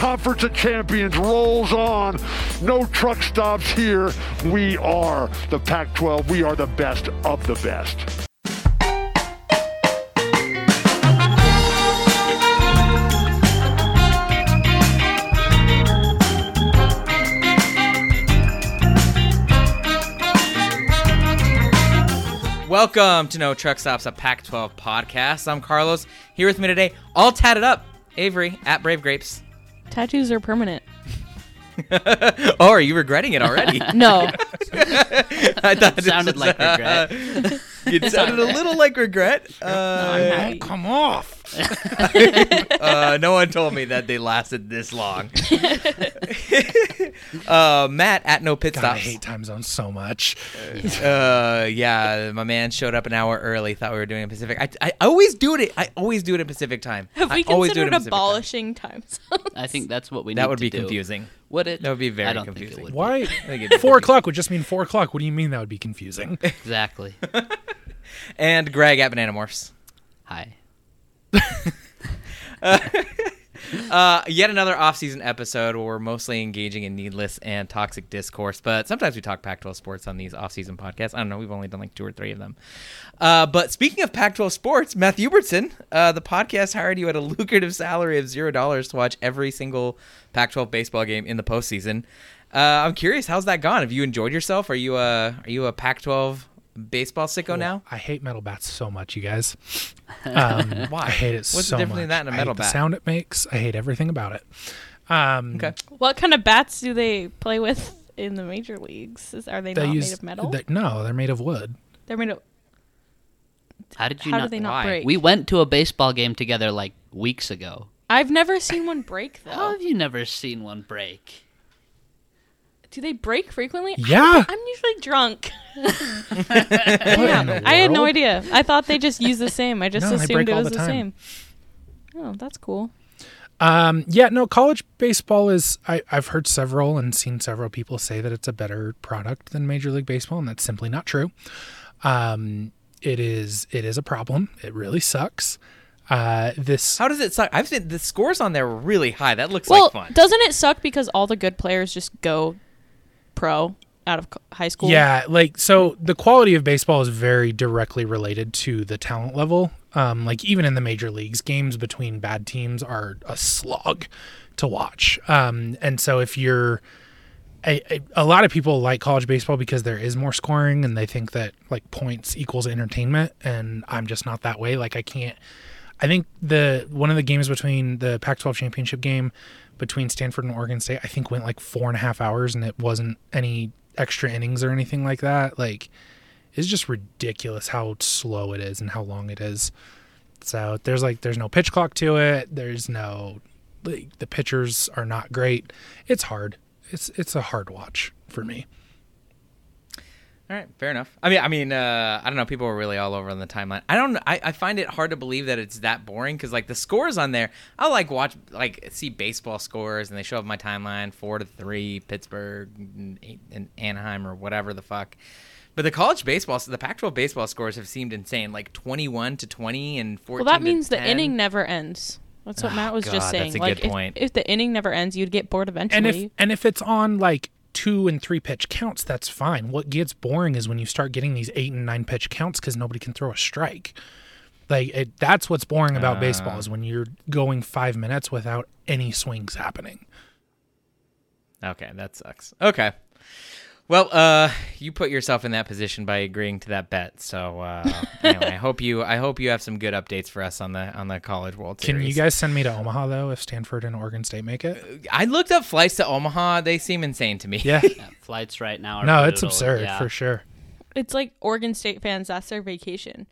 Conference of Champions rolls on. No truck stops here. We are the Pac 12. We are the best of the best. Welcome to No Truck Stops, a Pac 12 podcast. I'm Carlos. Here with me today, all tatted up, Avery at Brave Grapes. Tattoos are permanent. oh, are you regretting it already? No. I thought it sounded was, like uh, regret. it sounded a little like regret. I'm Uh, happy. Come off. uh, no one told me that they lasted this long. uh, Matt at No Pit God, I hate time zones so much. Uh, yeah, my man showed up an hour early. Thought we were doing it Pacific. I, I always do it. I always do it in Pacific time. Have I we always do it in considered Pacific time. abolishing time zones? I think that's what we need That would to be do. confusing. Would it? That would be very I don't think it confusing. would be. Why? think it'd Four o'clock would just mean four o'clock. What do you mean that would be confusing? Exactly. And Greg at Banana Morphs. Hi. Uh, yet another off-season episode where we're mostly engaging in needless and toxic discourse, but sometimes we talk Pac-12 sports on these off-season podcasts. I don't know, we've only done like two or three of them. Uh, but speaking of Pac-12 sports, Matt Hubertson, uh, the podcast hired you at a lucrative salary of zero dollars to watch every single Pac-12 baseball game in the postseason. Uh, I'm curious, how's that gone? Have you enjoyed yourself? Are you a are you a Pac-12 baseball sicko now? I hate metal bats so much, you guys. Um, Why? I hate it What's the so difference much. in that and a I metal hate bat? The sound it makes. I hate everything about it. Um, Okay. what kind of bats do they play with in the major leagues? Is, are they They not use made of metal? they- no, they're made of wood. They're made of. How did you How not? do they not why? break? We went to a baseball game together like weeks ago. I've never seen one break though. How have you never seen one break? Do they break frequently? Yeah. I'm usually drunk. Yeah, I had no idea. I thought they just used the same. I just No, they assumed it all was the the, time. same. Oh, that's cool. Um, yeah, no, college baseball is. I, I've heard several and seen several people say that it's a better product than Major League Baseball, and that's simply not true. Um, it is. It is a problem. It really sucks. Uh, this How does it suck? I've seen the scores on there were really high. That looks Well, like fun. doesn't it suck because all the good players just go pro out of high school? Yeah, like so the quality of baseball is very directly related to the talent level. Um, like even in the major leagues, games between bad teams are a slog to watch. Um, and so if you're a, a, lot of people like college baseball because there is more scoring and they think that like points equals entertainment and I'm just not that way. Like I can't I think the one of the games between the Pac-12 championship game between Stanford and Oregon State, I think went like four and a half hours, and it wasn't any extra innings or anything like that. Like, it's just ridiculous how slow it is and how long it is. So there's like there's no pitch clock to it. There's no like the pitchers are not great. It's hard. It's it's a hard watch for me. All right, fair enough. I mean, I mean, uh, I don't know. People were really all over on the timeline. I don't. I, I find it hard to believe that it's that boring because like the scores on there, I like watch like see baseball scores and they show up my timeline four to three Pittsburgh and, eight- and Anaheim or whatever the fuck. But the college baseball, the Pac-12 baseball scores have seemed insane, like twenty-one to twenty and fourteen. Well, that to means the inning never ends. That's what Oh, Matt was God, just saying. that's a like good if, point. if the inning never ends, you'd get bored eventually. And if and if it's on like two and three pitch counts, that's fine. What gets boring is when you start getting these eight and nine pitch counts because nobody can throw a strike. Like it, that's what's boring about baseball is ah. when you're going five minutes without any swings happening. Okay, that sucks. Okay. Well, uh, you put yourself in that position by agreeing to that bet. So uh, anyway, I hope you I hope you have some good updates for us on the on the College World Series. Can you guys send me to Omaha though if Stanford and Oregon State make it? I looked up flights to Omaha. They seem insane to me. Yeah. Yeah, flights right now are no, it's absurd yeah. for sure. it's like Oregon State fans, that's their vacation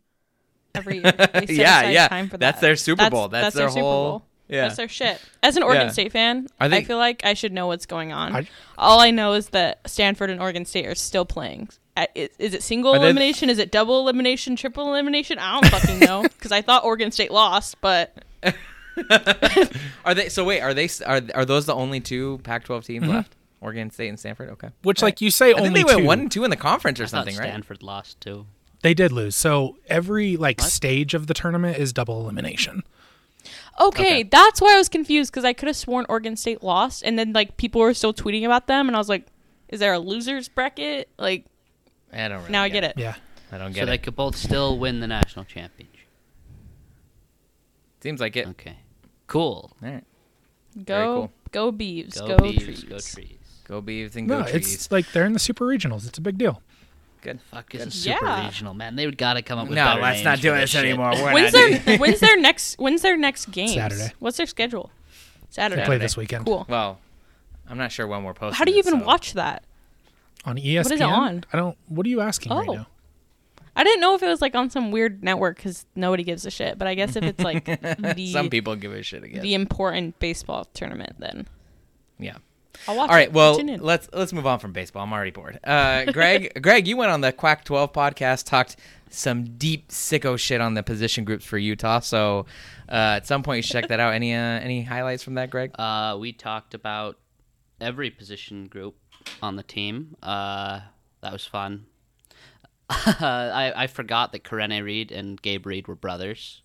every year. They set Yeah, aside yeah. Time for That's their Super Bowl. That's their Super whole- Bowl. Yeah. That's their shit. As an Oregon Yeah. State fan, Are they- I feel like I should know what's going on. I- All I know is that Stanford and Oregon State are still playing. Is, is it single Are they- elimination? Is it double elimination? Triple elimination? I don't fucking know because I thought Oregon State lost, but Are they? So wait, are they? Are are those the only two Pac-12 teams Mm-hmm. left? Oregon State and Stanford. Okay. Which, like you say, I think only they went two. one and two in the conference or I thought something, right? Stanford lost too. They did lose. So every like What? stage of the tournament is double elimination. Okay, Okay. that's why I was confused because I could have sworn Oregon State lost, and then like people were still tweeting about them, and I was like, "Is there a losers bracket?" Like I don't really now I get it. Yeah. I don't get it. So they could both still win the national championship. Seems like it. Okay. Cool. All right. Go cool. go Beavs, Go, go, Beavs, trees. go trees. Go Beavs and No, go trees. it's like they're in the super regionals. It's a big deal. Good. Fuck, it's is super Yeah. regional, man. They would got to come up with No, better let's names not do this this shit. anymore. We're When's not doing- their when's their next when's their next game? Saturday. What's their schedule? Saturday. They play this weekend Cool. Well, I'm not sure when we're posting. How do you it, even so- watch that? on ESPN. What is it on? I don't. What are you asking right Oh. now? I didn't know if it was like on some weird network because nobody gives a shit. But I guess if it's like the Some people give a shit again. the important baseball tournament, then yeah. I'll watch. All right. it. Well, Tune in. let's let's move on from baseball. I'm already bored. Uh, Greg, Greg, you went on the Quack 12 podcast, talked some deep sicko shit on the position groups for Utah. So uh, at some point you should check that out. Any uh, any highlights from that, Greg? Uh, we talked about every position group on the team. Uh, that was fun. I, I forgot that Karene Reid and Gabe Reid were brothers.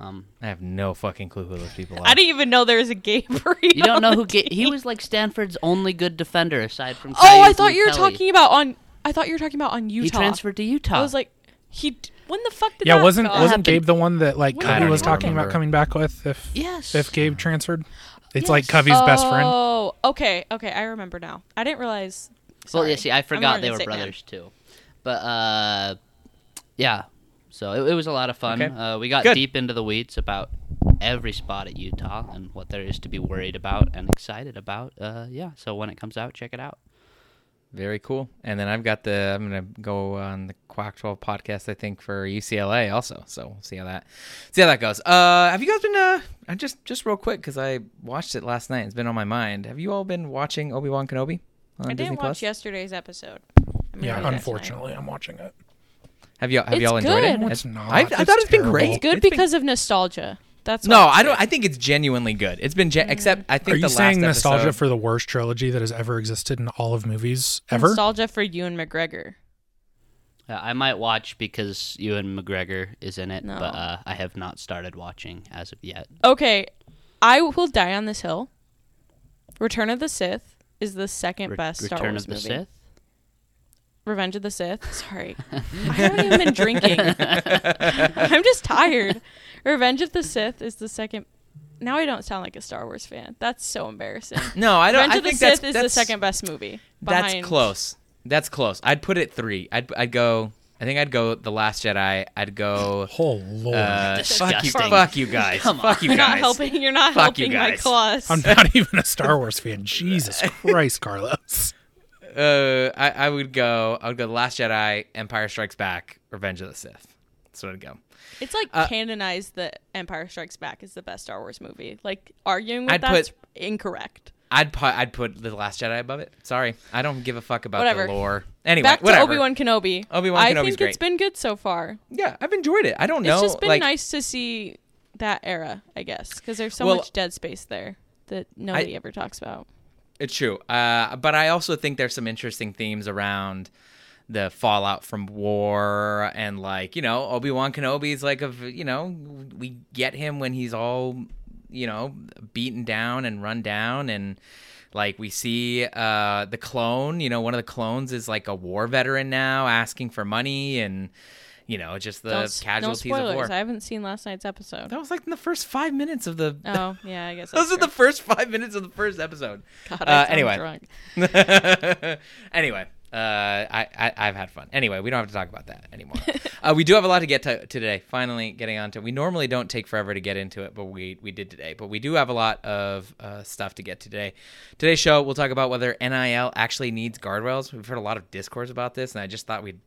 Um, I have no fucking clue who those people are. I didn't even know there was a game for you. you don't know who Ga- he was like Stanford's only good defender aside from. Oh, I thought you were Kelly. talking about on. I thought you were talking about on Utah. He transferred to Utah. I was like, he. When the fuck did Yeah, that wasn't go? wasn't? Gabe the one that like When I Covey don't was talking remember. about coming back with if yes. if Gabe transferred? It's like Yes. Covey's best friend. Oh, okay, okay, I remember now. I didn't realize. Well, Sorry. yeah. See, I I'm forgot Oregon they were State fan. brothers too. But uh, yeah. So it, it was a lot of fun. Okay. Uh, we got Good. deep into the weeds about every spot at Utah and what there is to be worried about and excited about. Uh, yeah. So when it comes out, check it out. Very cool. And then I've got the I'm gonna go on the Quack 12 podcast. I think for UCLA also. So we'll see how that see how that goes. Uh, have you guys been? Uh, I just just real quick because I watched it last night. It's been on my mind. Have you all been watching Obi Wan Kenobi on I didn't watch Plus? yesterday's episode. I'm Yeah, do that tonight. unfortunately, I'm watching it. Have y'all have It's y'all enjoyed good. it? No, it's It's- not. I, I It's thought it's been terrible. great. It's good It's been- because of nostalgia. That's no, why I don't. I think it's genuinely good. It's been gen- except I think Are the you saying last nostalgia episode, for the worst trilogy that has ever existed in all of movies ever? nostalgia for Ewan McGregor. Uh, I might watch because Ewan McGregor is in it, No. but uh, I have not started watching as of yet. Okay, I will die on this hill. Return of the Sith is the second Re- best Star Return Wars of the movie. Sith. Revenge of the Sith. Sorry, I haven't even been drinking. I'm just tired. Revenge of the Sith is the second. Now I don't sound like a Star Wars fan. That's so embarrassing. No, I don't. Revenge I of the think that's, Sith is the that's- second best movie. That's behind- close. That's close. I'd put it three. I'd I'd go. I think I'd go the Last Jedi. I'd go. Oh lord, Uh, fuck you, Disgusting. fuck you guys. Come fuck you You're guys. not helping. You're not Fuck you helping my guys. cause. I'm not even a Star Wars fan. Jesus Christ, Carlos. Uh, I, I would go. I would go the Last Jedi, Empire Strikes Back, Revenge of the Sith. That's what I'd go. It's like Uh, canonized that Empire Strikes Back is the best Star Wars movie. Like arguing with I'd that's put- incorrect. I'd put I'd put the Last Jedi above it. Sorry, I don't give a fuck about Whatever. the lore. Anyway, Back to whatever. Obi Wan Kenobi. Obi-Wan I Kenobi's think great. it's been good so far. Yeah, I've enjoyed it. I don't know. It's just been like, nice to see that era, I guess, because there's so Well, much dead space there that nobody ever talks about. It's true. Uh, but I also think there's some interesting themes around the fallout from war and like, you know, Obi-Wan Kenobi's like of, you know, we get him when he's all, you know, beaten down and run down and like we see uh the clone, you know, one of the clones is like a war veteran now asking for money and you know, just the Don't casualties no of war. I haven't seen last night's episode. That was like in the first 5 minutes of the Oh, yeah, I guess Those are the first 5 minutes of the first episode. God, uh, anyway. anyway, uh, I, I I've had fun. Anyway, we don't have to talk about that anymore. uh, we do have a lot to get to today. Finally, getting onto. We normally don't take forever to get into it, but we we did today. But we do have a lot of uh, stuff to get today. Today's show, we'll talk about whether NIL actually needs guardrails. We've heard a lot of discourse about this, and I just thought we'd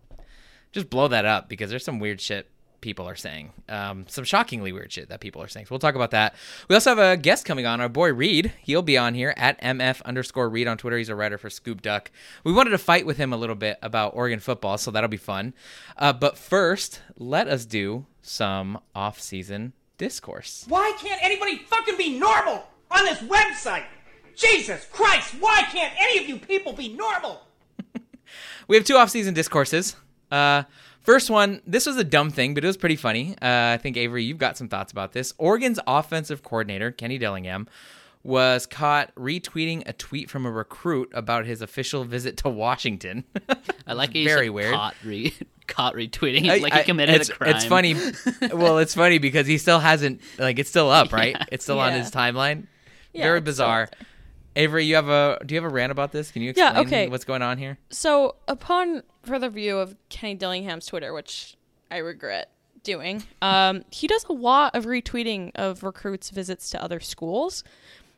just blow that up because there's some weird shit people are saying. Um, some shockingly weird shit that people are saying. So we'll talk about that. We also have a guest coming on, our boy Reed. He'll be on here at MF underscore Reed on Twitter. He's a writer for Scoop Duck. We wanted to fight with him a little bit about Oregon football, so that'll be fun. Uh, but first, let us do some off-season discourse. Why can't anybody fucking be normal on this website? Jesus Christ, why can't any of you people be normal? We have two off-season discourses. Uh, First one, this was a dumb thing, but it was pretty funny. Uh, I think Avery, you've got some thoughts about this. Oregon's offensive coordinator Kenny Dillingham was caught retweeting a tweet from a recruit about his official visit to Washington. I like he's very weird. Caught, re- caught retweeting I- like I- he committed it's, a crime. It's funny. well, it's funny because he still hasn't like it's still up, right? It's still on his timeline. Yeah, Very it's still bizarre. Avery, you have a do you have a rant about this? Can you explain Yeah, okay. what's going on here? So, upon further view of Kenny Dillingham's Twitter, which I regret doing, um, he does a lot of retweeting of recruits' visits to other schools.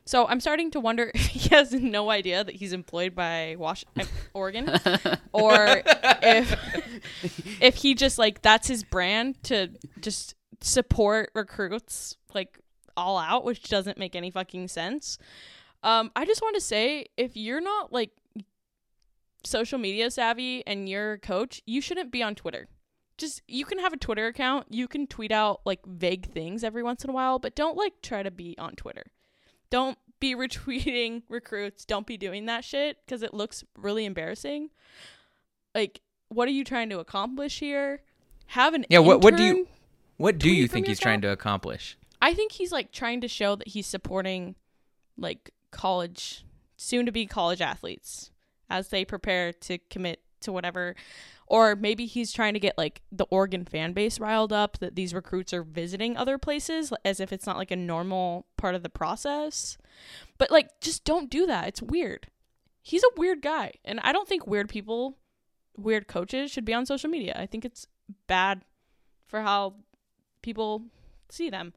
So I'm starting to wonder if he has no idea that he's employed by Wash- uh, Oregon, or if if he just like that's his brand to just support recruits like all out, which doesn't make any fucking sense. Um, I just want to say if you're not like social media savvy and you're a coach, you shouldn't be on Twitter. Just you can have a Twitter account, you can tweet out like vague things every once in a while, but don't like try to be on Twitter. Don't be retweeting recruits. Don't be doing that shit because it looks really embarrassing. Like, what are you trying to accomplish here? Have an Yeah, what- what do you- What do you think he's trying to accomplish? I think he's like trying to show that he's supporting like college soon to be college athletes as they prepare to commit to whatever or maybe he's trying to get like the Oregon fan base riled up that these recruits are visiting other places as if it's not like a normal part of the process. But like just don't do that. It's weird. He's a weird guy and I don't think weird people weird coaches should be on social media. I think it's bad for how people see them.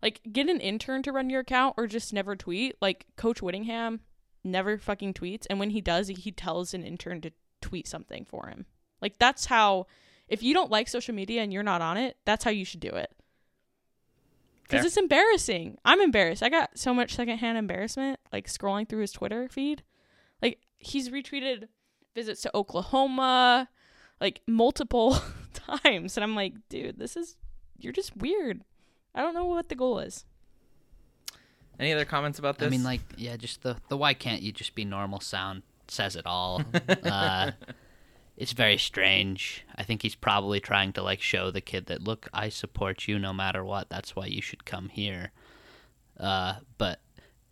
Like, get an intern to run your account or just never tweet. Like, Coach Whittingham never fucking tweets. And when he does, he tells an intern to tweet something for him. Like, that's how, if you don't like social media and you're not on it, that's how you should do it. Because it's embarrassing. I'm embarrassed. I got so much secondhand embarrassment, like, scrolling through his Twitter feed. Like, he's retweeted visits to Oklahoma, like, multiple times. And I'm like, dude, this is, you're just weird. I don't know what the goal is. Any other comments about this? I mean, like, yeah, just the the why can't you just be normal sound says it all. uh, it's very strange. I think he's probably trying to like show the kid that look, I support you no matter what. That's why you should come here. Uh, but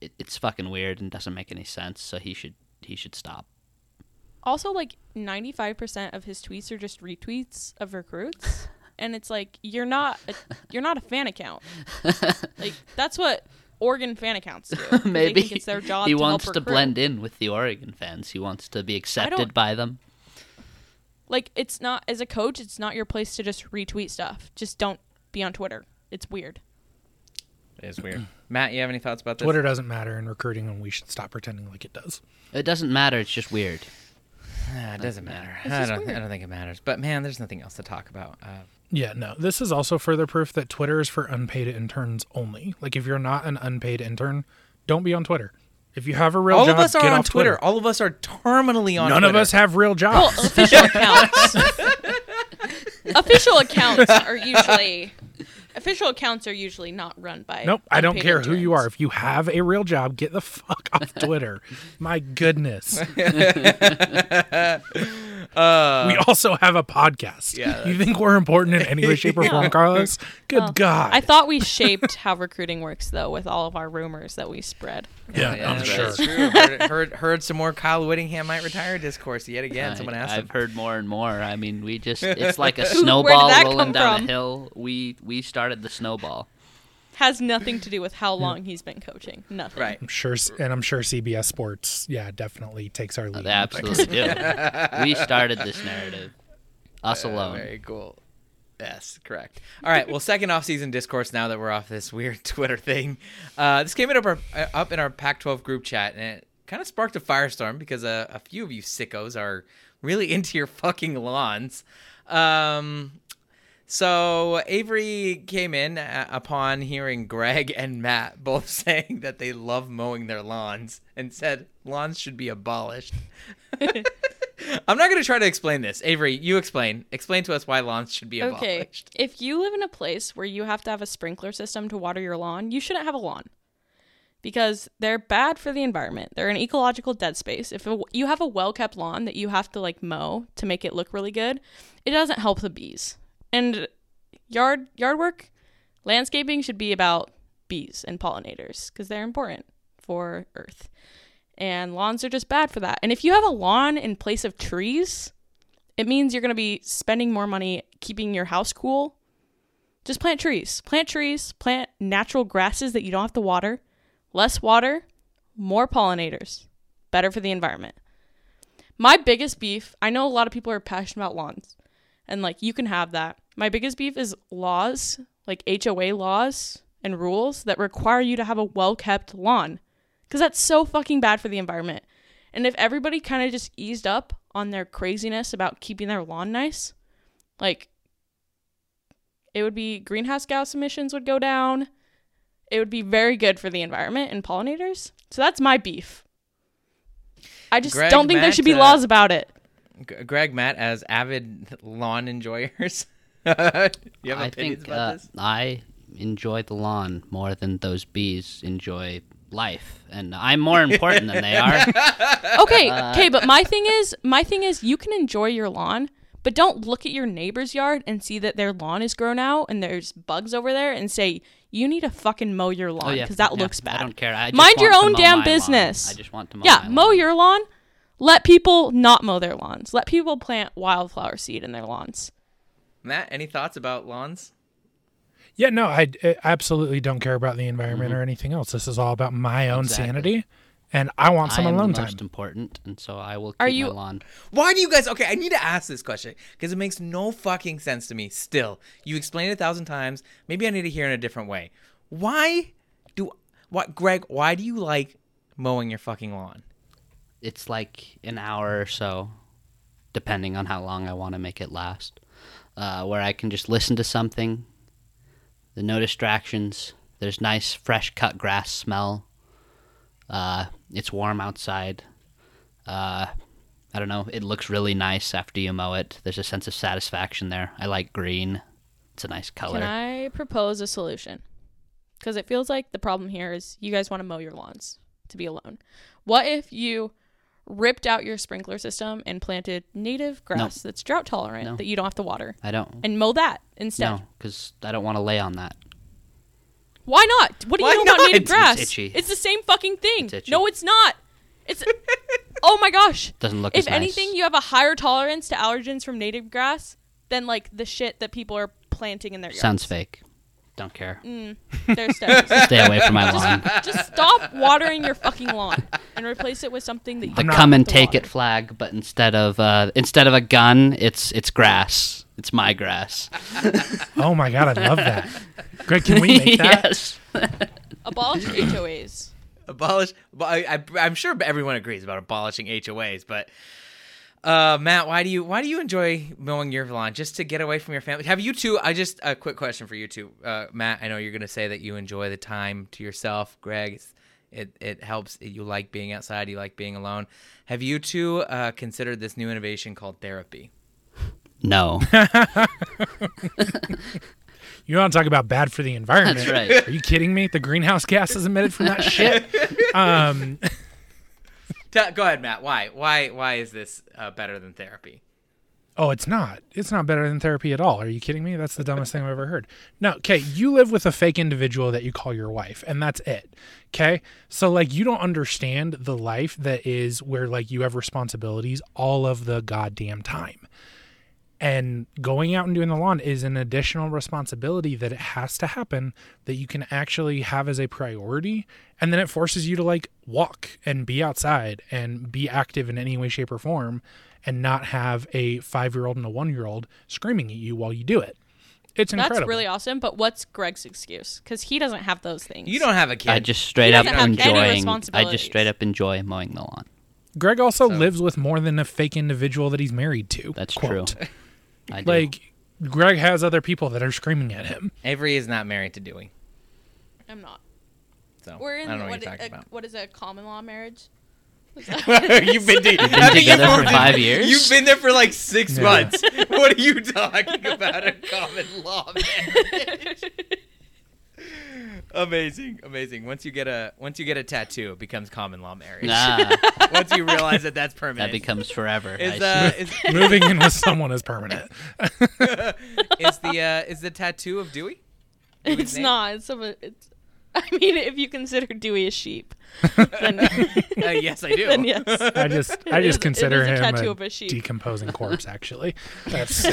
it, it's fucking weird and doesn't make any sense. So he should he should stop. Also, like 95% of his tweets are just retweets of recruits. And it's like you're not a, you're not a fan account. Like that's what Oregon fan accounts do. 'cause they Maybe it's their job he to help wants to recruit. blend in with the Oregon fans. He wants to be accepted by them. Like it's not as a coach, it's not your place to just retweet stuff. Just don't be on Twitter. It's weird. it is weird. Matt, you have any thoughts about this? Twitter doesn't matter in recruiting, and we should stop pretending like it does. It doesn't matter. It's just weird. It doesn't matter. I don't. I don't think it matters. But man, there's nothing else to talk about. Uh, Yeah, no. This is also further proof that Twitter is for unpaid interns only. Like, if you're not an unpaid intern, don't be on Twitter. If you have a real all job, of us are get on off Twitter. All of us are terminally on. None Twitter. of us have real Well, jobs. official accounts. official accounts are usually official accounts are usually not run by. nope, I don't unpaid care who you are. If you have a real job, get the fuck off Twitter. My goodness. Uh, we also have a podcast. Yeah, you think we're important in any way, shape, or form, Carlos? Good God. I thought we shaped how recruiting works though with all of our rumors that we spread. yeah, oh, Yeah, I'm that's sure. true. heard, heard, heard some more Kyle Whittingham might retire discourse yet again. Someone asked I've him. heard more and more. I mean, we just it's like a snowball rolling down from? a hill. We we started the snowball. Has nothing to do with how long he's been coaching. Nothing. Right. I'm sure, and I'm sure CBS Sports, yeah, definitely takes our lead. They absolutely do. we started this narrative. Us Uh, alone. Very cool. Yes, correct. All right. Well, second off-season discourse. Now that we're off this weird Twitter thing, uh, this came up our, uh, up in our Pac-12 group chat, and it kind of sparked a firestorm because uh, a few of you sickos are really into your fucking lawns. Um, so Avery came in uh, upon hearing Greg and Matt both saying that they love mowing their lawns and said lawns should be abolished. I'm not going to try to explain this. Avery, you explain. Explain to us why lawns should be Okay. abolished. If you live in a place where you have to have a sprinkler system to water your lawn, you shouldn't have a lawn. because they're bad for the environment. They're an ecological dead space. If you have a well kept lawn that you have to like mow to make it look really good, it doesn't help the bees. And yard yard work, landscaping should be about bees and pollinators because they're important for Earth. And lawns are just bad for that. And if you have a lawn in place of trees, it means you're going to be spending more money keeping your house cool. Just plant trees. Plant trees, plant natural grasses that you don't have to water. Less water, more pollinators. Better for the environment. My biggest beef, I know a lot of people are passionate about lawns. And like you can have that. My biggest beef is laws, like HOA laws and rules that require you to have a well-kept lawn because that's so fucking bad for the environment. And if everybody kind of just eased up on their craziness about keeping their lawn nice, like it would be greenhouse gas emissions would go down. It would be very good for the environment and pollinators. So that's my beef. I just Greg, don't think there should be uh, laws about it. Greg, Matt, as avid lawn enjoyers, you have I opinions think about uh, this? I enjoy the lawn more than those bees enjoy life, and I'm more important than they are. Okay, Uh, okay, but my thing is, my thing is, you can enjoy your lawn, but don't look at your neighbor's yard and see that their lawn is grown out and there's bugs over there and say you need to fucking mow your lawn Oh yeah, because that yeah, looks bad. I don't care. I just Mind your own damn my lawn. business. I just want to mow. yeah, my mow lawn. your lawn. Let people not mow their lawns. Let people plant wildflower seed in their lawns. Matt, any thoughts about lawns? Yeah, no, I, I absolutely don't care about the environment mm-hmm. or anything else. This is all about my own Exactly. sanity, and I want some I am alone the time. most important, and so I will keep Are my you- lawn. Why do you guys? Okay, I need to ask this question because it makes no fucking sense to me. Still, you explained it a thousand times. Maybe I need to hear it in a different way. Why do what, Greg? Why do you like mowing your fucking lawn? It's like an hour or so, depending on how long I want to make it last, uh, where I can just listen to something. There's no distractions. There's nice, fresh cut grass smell. Uh, it's warm outside. Uh, I don't know. It looks really nice after you mow it. There's a sense of satisfaction there. I like green. It's a nice color. Can I propose a solution? Because it feels like the problem here is you guys want to mow your lawns to be alone. What if you ripped out your sprinkler system and planted native grass that's drought tolerant No. that you don't have to water I don't. and mow that instead? No, because I don't want to lay on that. Why not? What do Why you know about native It's- grass? it's itchy. the same fucking thing. It's no, it's not. It's oh my gosh. Doesn't look If as nice. anything, you have a higher tolerance to allergens from native grass than like the shit that people are planting in their yards. Sounds fake. Don't care. They're stems. Stay away from my lawn. Just stop watering your fucking lawn and replace it with something that you the don't come and to take water. it flag, but instead of uh, instead of a gun, it's it's grass. It's my grass. Oh my god, I love that. Greg, can we make that? yes. Abolish HOAs. Abolish. I, I, I'm sure everyone agrees about abolishing HOAs, but uh, Matt, why do you why do you enjoy mowing your lawn? Just to get away from your family? Have you two? I just a quick question for you two, uh, Matt. I know you're gonna say that you enjoy the time to yourself. Greg, it's, it it helps. You like being outside. You like being alone. Have you two uh, considered this new innovation called therapy? No. You want to talk about bad for the environment? That's right. Are you kidding me? The greenhouse gases emitted from that shit. Um, Ta- Go ahead, Matt. Why why why is this uh, better than therapy? oh, it's not. It's not better than therapy at all. Are you kidding me? That's the dumbest thing I've ever heard. No, okay, you live with a fake individual that you call your wife, and that's it. Okay, so like you don't understand the life that is where like you have responsibilities all of the goddamn time. And going out and doing the lawn is an additional responsibility that it has to happen that you can actually have as a priority. And then it forces you to like walk and be outside and be active in any way, shape, or form and not have a five year old and a one year old screaming at you while you do it. It's incredible. That's really awesome. But what's Greg's excuse? Because he doesn't have those things. You don't have a kid. I just straight He up doesn't have any enjoying. I just straight up enjoy mowing the lawn. Greg also lives with more than a fake individual that he's married to. That's quote. true. I do. Like, Greg has other people that are screaming at him. Avery is not married to Dewey, I'm not. so We're in I don't know what, what, you're a, about. what is a common law marriage? You've been, to- been together for five years? You've been there for like six Yeah. months. What are you talking about? A common law marriage? Amazing, amazing. Once you get a once you get a tattoo, it becomes common law marriage. Nah, once you realize that that's permanent. that becomes forever. I is uh is, Moving in with someone is permanent. is the uh is the tattoo of Dewey? Dewey's It's name? not. It's some. It's. I mean, if you consider Dewey a sheep, then, Uh, yes, I do. then yes. I just I It is- just consider it is a him a, a sheep. decomposing corpse. Actually, that's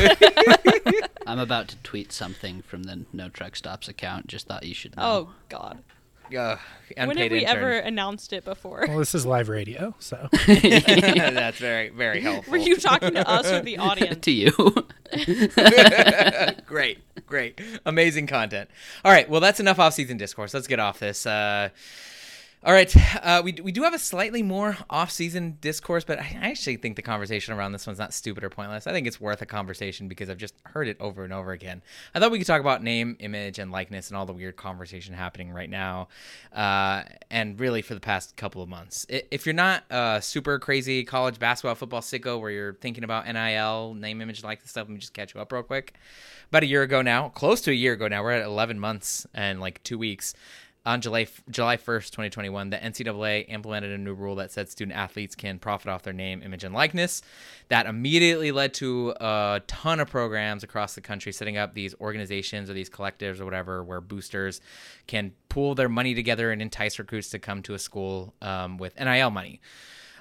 I'm about to tweet something from the No Truck Stops account. Just thought you should know. Oh God. Uh, When have we intern. ever announced it before? well, this is live radio, so That's very very helpful. Were you talking to us or the audience? to you. great, great, amazing content. All right, well that's enough off-season discourse. Let's get off this. Uh, all right, uh, we we do have a slightly more off-season discourse, but I actually think the conversation around this one's not stupid or pointless. I think it's worth a conversation because I've just heard it over and over again. I thought we could talk about name, image, and likeness and all the weird conversation happening right now, uh, and really for the past couple of months. If you're not a super crazy college basketball, football sicko where you're thinking about NIL, name, image, likeness stuff, let me just catch you up real quick about a year ago now, close to a year ago now. We're at 11 months and like two weeks. On July July 1st, 2021, the NCAA implemented a new rule that said student athletes can profit off their name, image, and likeness. That immediately led to a ton of programs across the country setting up these organizations or these collectives or whatever where boosters can pool their money together and entice recruits to come to a school um, with NIL money.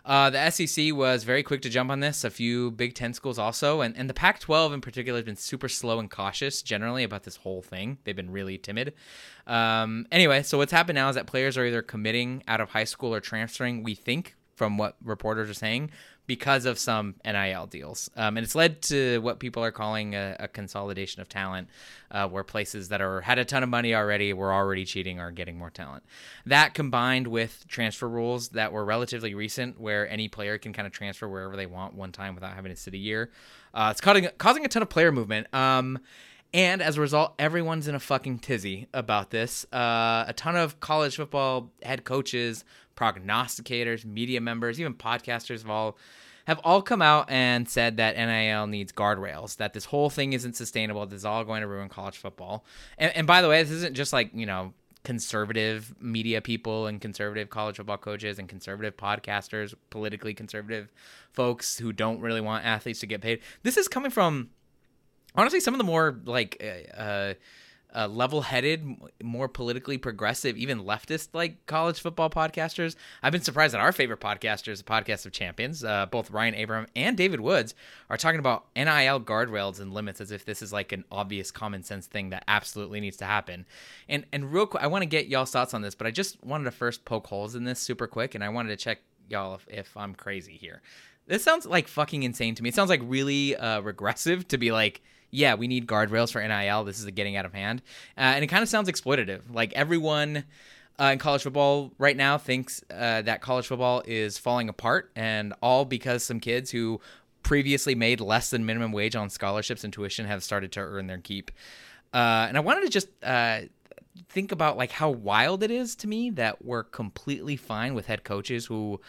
Uh, the SEC was very quick to jump on this. A few Big Ten schools also, and, and the Pac 12 in particular has been super slow and cautious generally about this whole thing. They've been really timid. Um, anyway, so what's happened now is that players are either committing out of high school or transferring, we think, from what reporters are saying, because of some NIL deals. Um, and it's led to what people are calling a, a consolidation of talent, uh, where places that are had a ton of money already were already cheating are getting more talent. That combined with transfer rules that were relatively recent, where any player can kind of transfer wherever they want one time without having to sit a year, uh, it's causing causing a ton of player movement. Um, and as a result, everyone's in a fucking tizzy about this. Uh, a ton of college football head coaches, prognosticators, media members, even podcasters have all have all come out and said that NIL needs guardrails, that this whole thing isn't sustainable, this is all going to ruin college football. And, and by the way, this isn't just like, you know, conservative media people and conservative college football coaches and conservative podcasters, politically conservative folks who don't really want athletes to get paid. This is coming from honestly some of the more like uh, uh, level-headed more politically progressive even leftist like college football podcasters. I've been surprised that our favorite podcasters the podcast of champions uh, both ryan abram and david woods are talking about nil guardrails and limits as if this is like an obvious common sense thing that absolutely needs to happen. And and real quick i want to get y'all's thoughts on this but i just wanted to first poke holes in this super quick and i wanted to check y'all if, if i'm crazy here. This sounds like fucking insane to me. It sounds like really uh, regressive to be like, yeah, we need guardrails for NIL. This is getting out of hand, uh, and it kind of sounds exploitative. Like everyone uh, in college football right now thinks uh, that college football is falling apart, and all because some kids who previously made less than minimum wage on scholarships and tuition have started to earn their keep. Uh, and I wanted to just uh, think about like how wild it is to me that we're completely fine with head coaches who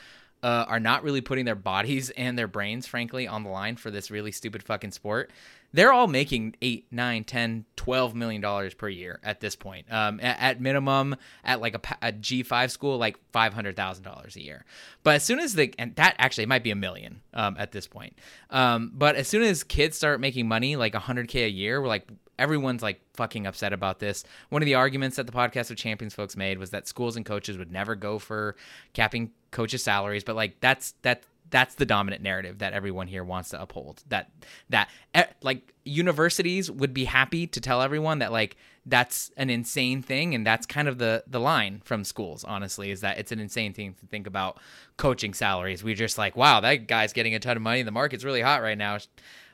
uh, are not really putting their bodies and their brains, frankly, on the line for this really stupid fucking sport. They're all making eight, nine, 10, 12 million dollars per year at this point. Um, at, at minimum, at like a, a G5 school, like $500,000 a year. But as soon as the, and that actually might be a million um, at this point. Um, but as soon as kids start making money, like 100K a year, we're like, everyone's like fucking upset about this. One of the arguments that the podcast of champions folks made was that schools and coaches would never go for capping coaches' salaries, but like that's that that's the dominant narrative that everyone here wants to uphold. That that eh, like universities would be happy to tell everyone that like that's an insane thing and that's kind of the the line from schools honestly is that it's an insane thing to think about coaching salaries. We're just like, wow, that guy's getting a ton of money. The market's really hot right now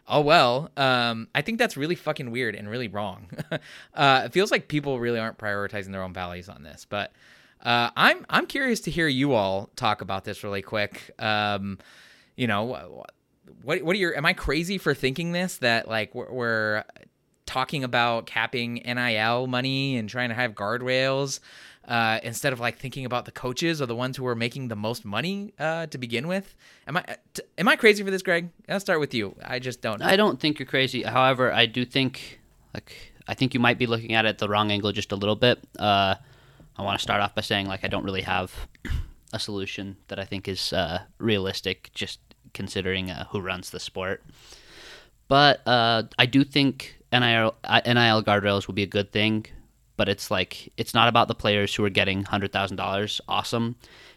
oh well um, i think that's really fucking weird and really wrong. Uh, it feels like people really aren't prioritizing their own values on this but uh, i'm i'm curious to hear you all talk about this really quick. Um, you know what what are your am i crazy for thinking this that like we're, we're talking about capping nil money and trying to have guardrails uh, instead of like thinking about the coaches or the ones who are making the most money uh, to begin with. Am I t- am I crazy for this, Greg? I'll start with you. I just don't. know. I don't think you're crazy. However, I do think like I think you might be looking at it the wrong angle just a little bit. Uh, I want to start off by saying like I don't really have a solution that I think is uh, realistic, just considering uh, who runs the sport. But uh, I do think NIL, NIL guardrails will be a good thing. But it's like it's not about the players who are getting hundred thousand dollars. Awesome.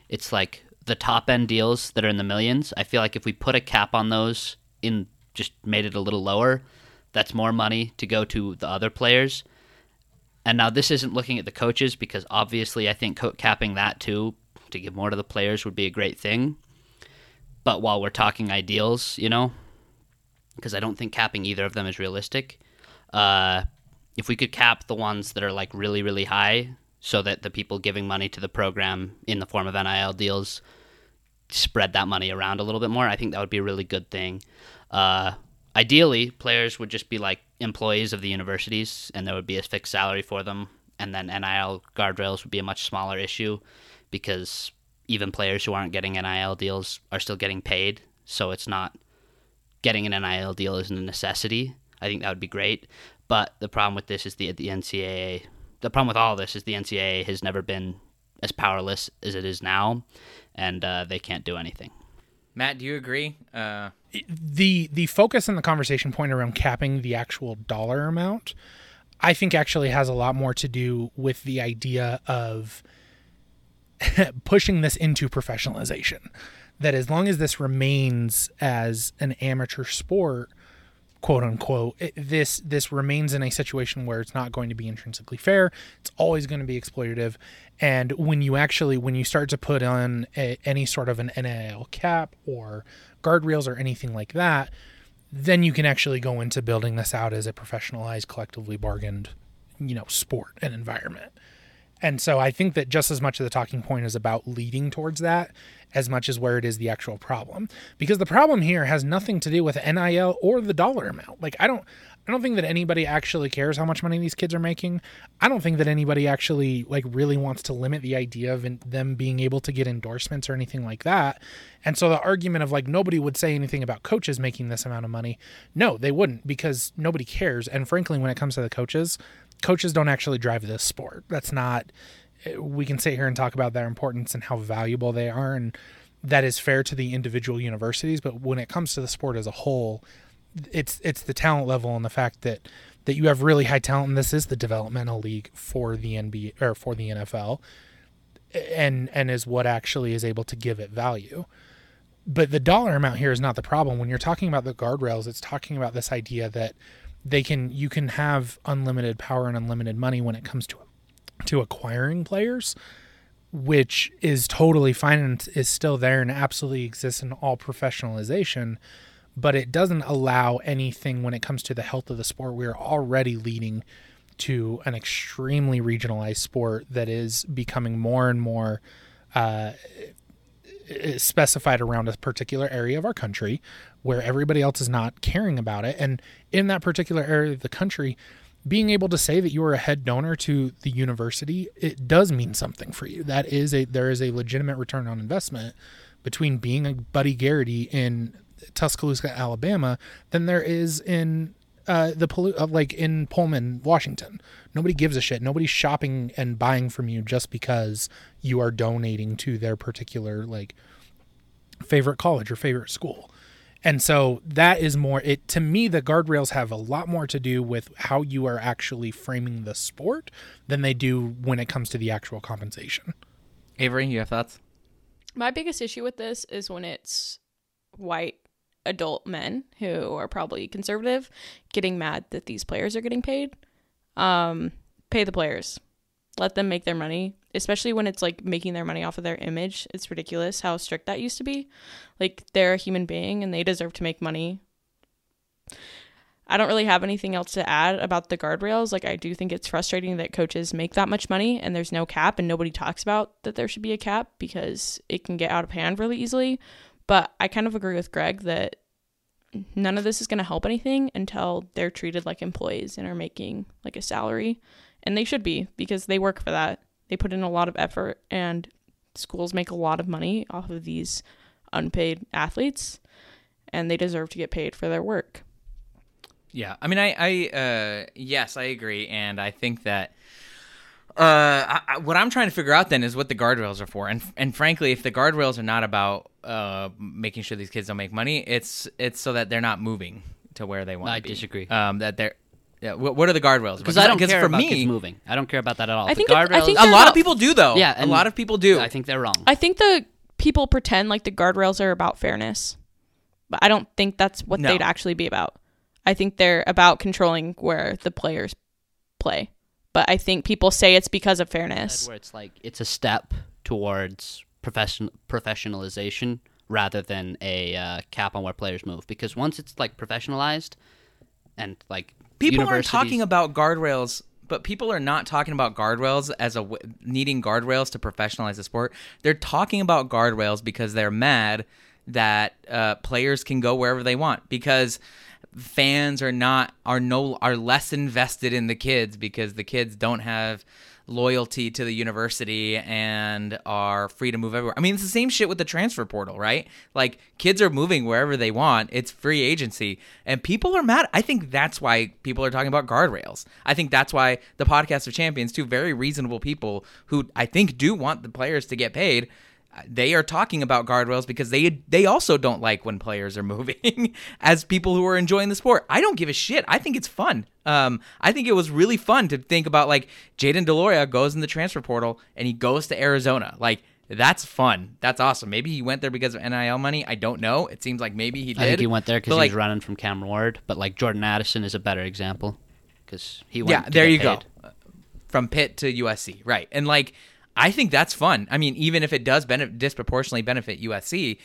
It's like the top end deals that are in the millions. I feel like if we put a cap on those, in just made it a little lower, that's more money to go to the other players. And now this isn't looking at the coaches because obviously I think capping that too to give more to the players would be a great thing. But while we're talking ideals, you know, because I don't think capping either of them is realistic. Uh, if we could cap the ones that are like really, really high, so that the people giving money to the program in the form of NIL deals spread that money around a little bit more, I think that would be a really good thing. Uh, ideally, players would just be like employees of the universities, and there would be a fixed salary for them, and then NIL guardrails would be a much smaller issue because even players who aren't getting NIL deals are still getting paid, so it's not getting an NIL deal isn't a necessity. I think that would be great. But the problem with this is the the NCAA. The problem with all this is the NCAA has never been as powerless as it is now, and uh, they can't do anything. Matt, do you agree? Uh, the the focus and the conversation point around capping the actual dollar amount, I think actually has a lot more to do with the idea of pushing this into professionalization. That as long as this remains as an amateur sport, quote unquote, it, this this remains in a situation where it's not going to be intrinsically fair. It's always going to be exploitative, and when you actually when you start to put on a, any sort of an NIL cap or guardrails or anything like that, then you can actually go into building this out as a professionalized, collectively bargained, you know, sport and environment. And so I think that just as much of the talking point is about leading towards that as much as where it is the actual problem. Because the problem here has nothing to do with NIL or the dollar amount. Like I don't I don't think that anybody actually cares how much money these kids are making. I don't think that anybody actually like really wants to limit the idea of them being able to get endorsements or anything like that. And so the argument of like nobody would say anything about coaches making this amount of money, no, they wouldn't because nobody cares. And frankly, when it comes to the coaches, coaches don't actually drive this sport. That's not we can sit here and talk about their importance and how valuable they are and that is fair to the individual universities, but when it comes to the sport as a whole, it's it's the talent level and the fact that that you have really high talent and this is the developmental league for the NBA or for the NFL and and is what actually is able to give it value. But the dollar amount here is not the problem. When you're talking about the guardrails, it's talking about this idea that they can you can have unlimited power and unlimited money when it comes to to acquiring players, which is totally fine and is still there and absolutely exists in all professionalization but it doesn't allow anything when it comes to the health of the sport. We are already leading to an extremely regionalized sport that is becoming more and more uh, specified around a particular area of our country where everybody else is not caring about it. And in that particular area of the country, being able to say that you are a head donor to the university, it does mean something for you. That is a there is a legitimate return on investment between being a Buddy Garrity in Tuscaloosa, Alabama, than there is in uh, the uh, like in Pullman, Washington. Nobody gives a shit. Nobody's shopping and buying from you just because you are donating to their particular like favorite college or favorite school. And so that is more it to me the guardrails have a lot more to do with how you are actually framing the sport than they do when it comes to the actual compensation. Avery, you have thoughts? My biggest issue with this is when it's white adult men who are probably conservative getting mad that these players are getting paid. Um, pay the players. Let them make their money, especially when it's like making their money off of their image. It's ridiculous how strict that used to be. Like they're a human being and they deserve to make money. I don't really have anything else to add about the guardrails. Like I do think it's frustrating that coaches make that much money and there's no cap and nobody talks about that there should be a cap because it can get out of hand really easily. But I kind of agree with Greg that none of this is going to help anything until they're treated like employees and are making like a salary. And they should be because they work for that. They put in a lot of effort and schools make a lot of money off of these unpaid athletes and they deserve to get paid for their work. Yeah. I mean I I uh yes, I agree and I think that I, I, what I'm trying to figure out then is what the guardrails are for, and and frankly, if the guardrails are not about uh, making sure these kids don't make money, it's it's so that they're not moving to where they want. To be. I disagree. Um, that they're. Yeah, what, what are the guardrails? Because I don't care for about me, kids moving. I don't care about that at all. I The think it- I guardrails. think a they're lot about- of people do though. Yeah, a and lot of people do. I think they're wrong. I think the people pretend like the guardrails are about fairness, but I don't think that's what No. they'd actually be about. I think they're about controlling where the players play. But I think people say it's because of fairness. where it's like it's a step towards profession professionalization rather than a uh, cap on where players move. Because once it's like professionalized and like people aren't talking about guardrails but people are not talking about guardrails as a w- needing guardrails to professionalize the sport. They're talking about guardrails because they're mad that uh, players can go wherever they want because fans are not are no are less invested in the kids because the kids don't have loyalty to the university and are free to move everywhere. I mean, it's the same shit with the transfer portal, right? Like kids are moving wherever they want. It's free agency and people are mad. I think that's why people are talking about guardrails. I think that's why the podcast of champions, two very reasonable people who I think do want the players to get paid, they are talking about guardrails because they they also don't like when players are moving as people who are enjoying the sport. I don't give a shit. I think it's fun. Um, I think it was really fun to think about like Jayden de Laura goes in the transfer portal and he goes to Arizona. Like that's fun. That's awesome. Maybe he went there because of NIL money. I don't know. It seems like maybe he did. I think he went there because he like, was running from Cam Ward, but like Jordan Addison is a better example because he went. yeah, there you paid. go. From Pitt to USC, right? And like, I think that's fun. I mean, even if it does benefit, disproportionately benefit USC,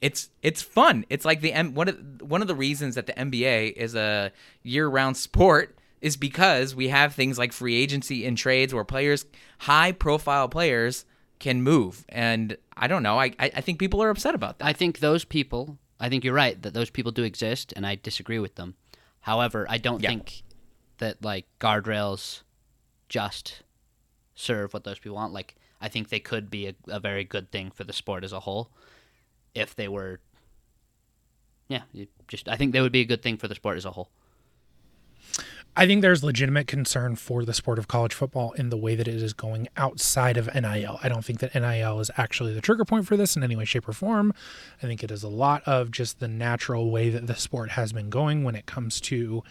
it's it's fun. It's like the M- one of one of the reasons that the NBA is a year-round sport is because we have things like free agency and trades where players, high-profile players, can move. And I don't know. I I I think people are upset about that. I think those people. I think you're right that those people do exist, and I disagree with them. However, I don't Yeah. think that like guardrails just serve what those people want. Like, I think they could be a, a very good thing for the sport as a whole if they were. Yeah, just I think they would be a good thing for the sport as a whole. I think there's legitimate concern for the sport of college football in the way that it is going outside of NIL. I don't think that NIL is actually the trigger point for this in any way, shape, or form. I think it is a lot of just the natural way that the sport has been going when it comes to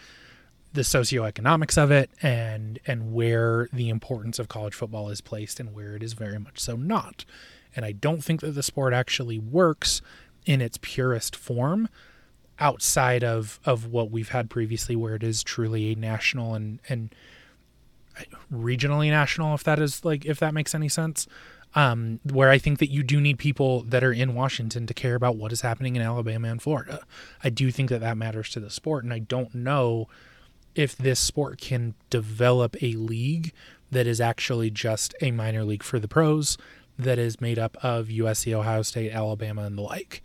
the socioeconomics of it and and where the importance of college football is placed and where it is very much so not. And I don't think that the sport actually works in its purest form outside of of what we've had previously where it is truly a national and and regionally national if that is like if that makes any sense um where i think that you do need people that are in washington to care about what is happening in alabama and florida i do think that that matters to the sport and i don't know if this sport can develop a league that is actually just a minor league for the pros that is made up of usc ohio state alabama and the like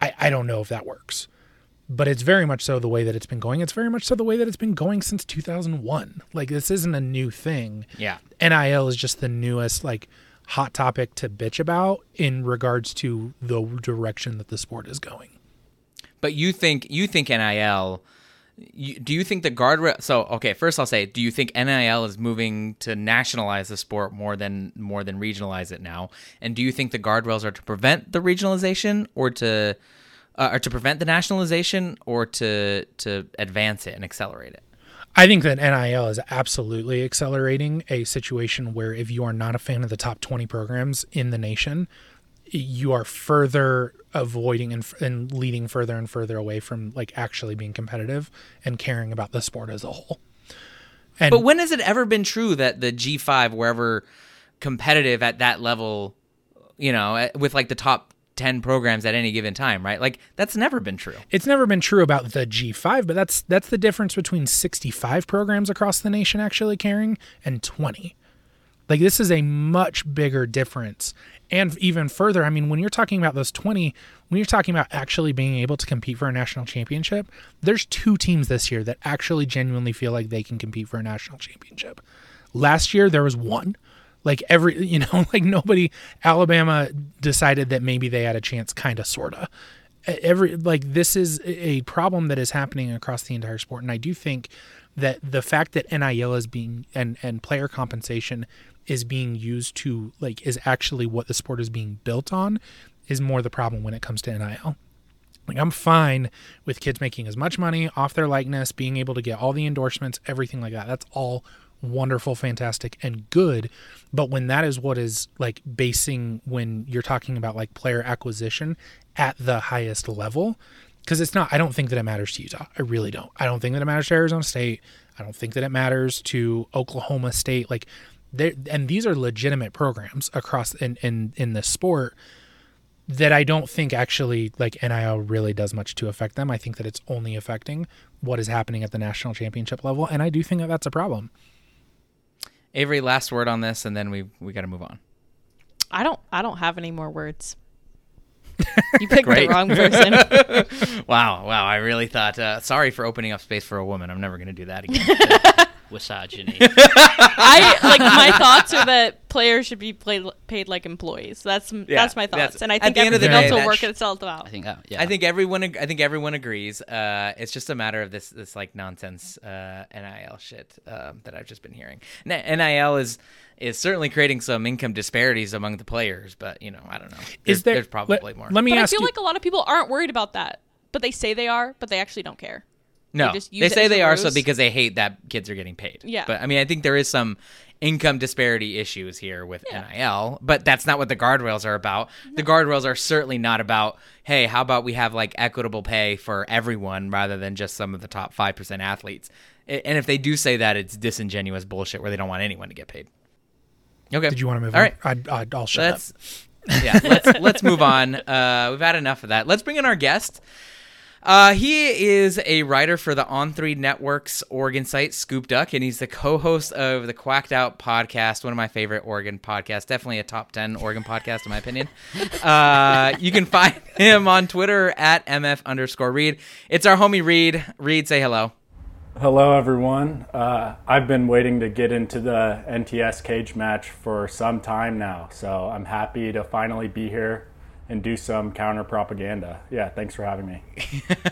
i, I don't know if that works but it's very much so the way that it's been going. It's very much so the way that it's been going since 2001. Like this isn't a new thing. Yeah. NIL is just the newest like hot topic to bitch about in regards to the direction that the sport is going. But you think you think NIL? You, do you think the guardrail? So okay, first I'll say, do you think NIL is moving to nationalize the sport more than more than regionalize it now? And do you think the guardrails are to prevent the regionalization or to uh, or to prevent the nationalization or to to advance it and accelerate it? I think that NIL is absolutely accelerating a situation where if you are not a fan of the top 20 programs in the nation, you are further avoiding and, and leading further and further away from like actually being competitive and caring about the sport as a whole. And But when has it ever been true that the G5 were ever competitive at that level, you know, eh, with like the top 10 programs at any given time, right? Like that's never been true. it's never been true about the G5, but that's that's the difference between 65 programs across the nation actually caring and 20. Like this is a much bigger difference. And even further, I mean, when you're talking about those 20, when you're talking about actually being able to compete for a national championship, there's two teams this year that actually genuinely feel like they can compete for a national championship. Last year there was one. Like every, you know, like nobody Alabama decided that maybe they had a chance kind of sorta every like this is a problem that is happening across the entire sport and i do think that the fact that nil is being and and player compensation is being used to like is actually what the sport is being built on is more the problem when it comes to nil like i'm fine with kids making as much money off their likeness being able to get all the endorsements everything like that. That's all wonderful fantastic and good. But when that is what is like basing when you're talking about like player acquisition at the highest level because it's not i don't think that it matters to utah. I really don't. I don't think that it matters to arizona state. I don't think that it matters to oklahoma state. Like there and these are legitimate programs across in in in the sport that i don't think actually like nil really does much to affect them i think that it's only affecting what is happening at the national championship level and i do think that that's a problem Avery, last word on this, and then we we got to move on. I don't. I don't have any more words. You picked the wrong person. Wow, wow! I really thought. Uh, sorry for opening up space for a woman. I'm never going to do that again. Misogyny. I like my thoughts are that players should be played, paid like employees. That's that's my that's- thoughts, and I think the end of the everything else will work itself out. I think that, yeah. I think everyone. ag- I think everyone agrees. Uh, it's just a matter of this this like nonsense uh, nil shit um, that I've just been hearing. N- nil is is certainly creating some income disparities among the players, but you know I don't know. There's, is there there's probably let, more. let me But I feel you like a lot of people aren't worried about that, but they say they are, but they actually don't care. No, just they, use it say as they are so because they hate that kids are getting paid. Yeah. but I mean, I think there is some income disparity issues here with Yeah. NIL, but that's not what the guardrails are about. The guardrails are certainly not about, hey, how about we have like equitable pay for everyone rather than just some of the top five percent athletes. And if they do say that, it's disingenuous bullshit where they don't want anyone to get paid. Okay. did you want to move All on right. I'd, I'd, i'll shut up Let's yeah, let's let's move on. Uh, we've had enough of that. Let's bring in our guest. Uh, he is a writer for the On Three Network's Oregon site, Scoop Duck, and he's the co-host of the Quacked Out podcast, one of my favorite Oregon podcasts. Definitely a top ten Oregon podcast, in my opinion. Uh, you can find him on Twitter at mf underscore Reed. It's our homie Reed. Reed, say hello. Hello, everyone. Uh, I've been waiting to get into the NTS cage match for some time now, so I'm happy to finally be here and do some counter propaganda. Yeah, thanks for having me.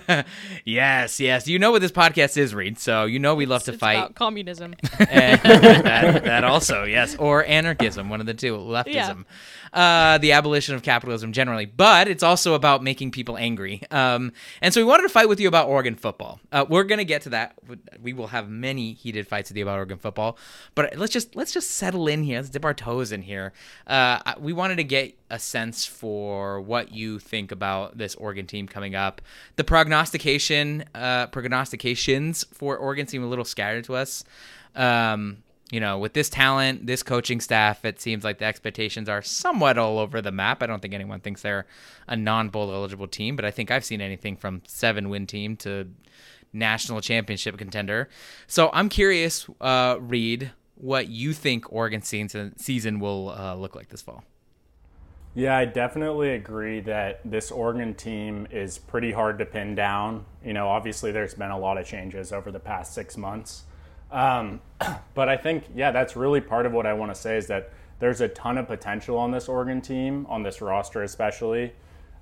Yes, yes. You know what this podcast is, Reed. So you know we love to It's fight. about communism. And that, that also, yes, or anarchism, one of the two, leftism, uh, the abolition of capitalism generally. But it's also about making people angry. Um, and so we wanted to fight with you about Oregon football. Uh, we're gonna get to that. We will have many heated fights with you about Oregon football. But let's just let's just settle in here. Let's dip our toes in here. Uh, we wanted to get a sense for what you think about this Oregon team coming up. The prognostication, uh, prognostications for Oregon seem a little scattered to us. Um, you know, with this talent, this coaching staff, it seems like the expectations are somewhat all over the map. I don't think anyone thinks they're a non-bowl eligible team, but I think I've seen anything from seven-win team to national championship contender. So I'm curious, uh, Reed, what you think Oregon season season will uh, look like this fall. Yeah, I definitely agree that this Oregon team is pretty hard to pin down. You know, obviously there's been a lot of changes over the past six months. Um, but I think, yeah, that's really part of what I want to say is that there's a ton of potential on this Oregon team, on this roster especially.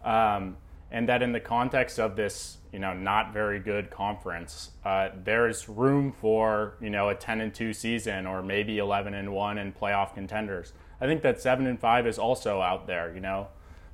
Um, and that in the context of this, you know, not very good conference, uh, there's room for, you know, a 10 and 2 season or maybe 11 and 1 and playoff contenders. I think that 7 and 5 is also out there, you know.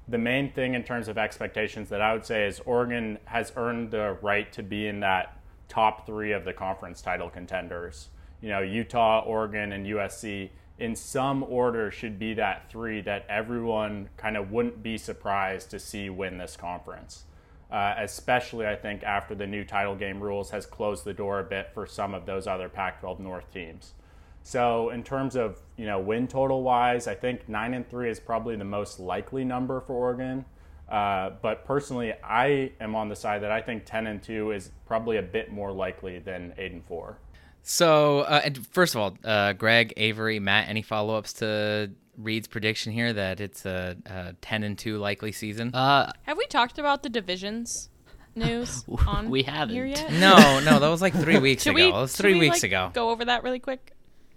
The main thing in terms of expectations that I would say is Oregon has earned the right to be in that top 3 of the conference title contenders. You know, Utah, Oregon and USC in some order should be that 3 that everyone kind of wouldn't be surprised to see win this conference. Uh, especially, I think, after the new title game rules has closed the door a bit for some of those other Pac-12 North teams. So, in terms of you know win total wise, I think nine and three is probably the most likely number for Oregon. Uh, but personally, I am on the side that I think ten and two is probably a bit more likely than eight and four. So, uh, and first of all, uh, Greg, Avery, Matt, any follow ups to Reed's prediction here that it's a, a 10 and 2 likely season? Uh, Have we talked about the divisions news on We haven't. here yet? no, no, that was like three weeks ago. we? That was three we, weeks like, ago. Go over that really quick.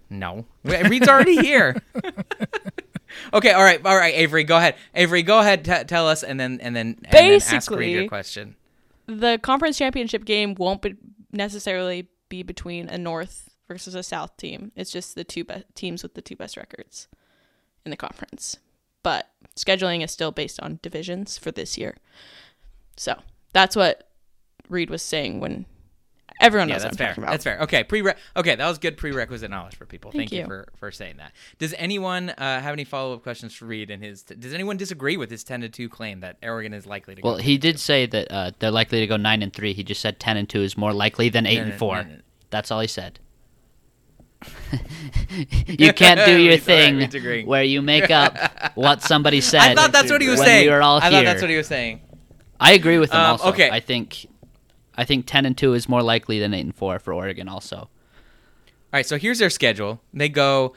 No. Reed's already here. Okay, all right, all right, Avery, go ahead. Avery, go ahead, t- tell us, and then and then and then ask Reed your question. the conference championship game won't be necessarily be between a North versus a South team. It's just the two be- teams with the two best records in the conference. But scheduling is still based on divisions for this year. So that's what Reed was saying when everyone Yeah, knows that's what I'm fair. talking about. That's fair. Okay, pre okay, that was good prerequisite knowledge for people. Thank, Thank you. you. for for saying that. Does anyone uh, have any follow up questions for Reed and his? does anyone disagree with his ten to two claim that Oregon is likely to? Well, go he did say that uh, they're likely to go nine and three. He just said ten and two is more likely than eight No, and no, four. no, no. That's all he said. you can't do your Reed's all right, thing Reed's agreeing. where you make up what somebody said. I thought that's what he was saying. We were all I here. thought that's what he was saying. I agree with him. Um, also, okay. I think, I think ten and two is more likely than eight and four for Oregon. Also, All right, so here's their schedule. They go,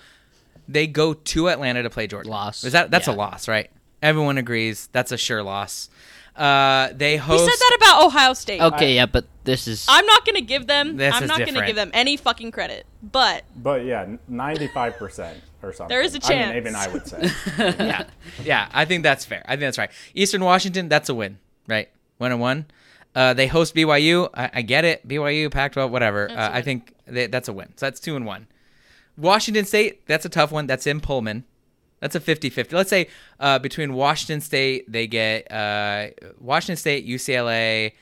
they go to Atlanta to play Georgia. Loss. Is that that's a loss, right? Everyone agrees that's a sure loss. Uh, they He host. said that about Ohio State. okay, yeah, but this is I'm not going to give them This I'm is not going to give them any fucking credit. But But yeah, ninety-five percent or something. There is a I mean, chance. even I would say. yeah, yeah. I think that's fair. I think that's right. Eastern Washington, that's a win, right? One and one. Uh, they host BYU. I, I get it. BYU, Pac-12, whatever. Uh, I think they, that's a win. So that's two and one. Washington State, that's a tough one. That's in Pullman. That's a 50-50. Let's say uh, between Washington State, they get uh, Washington State, UCLA,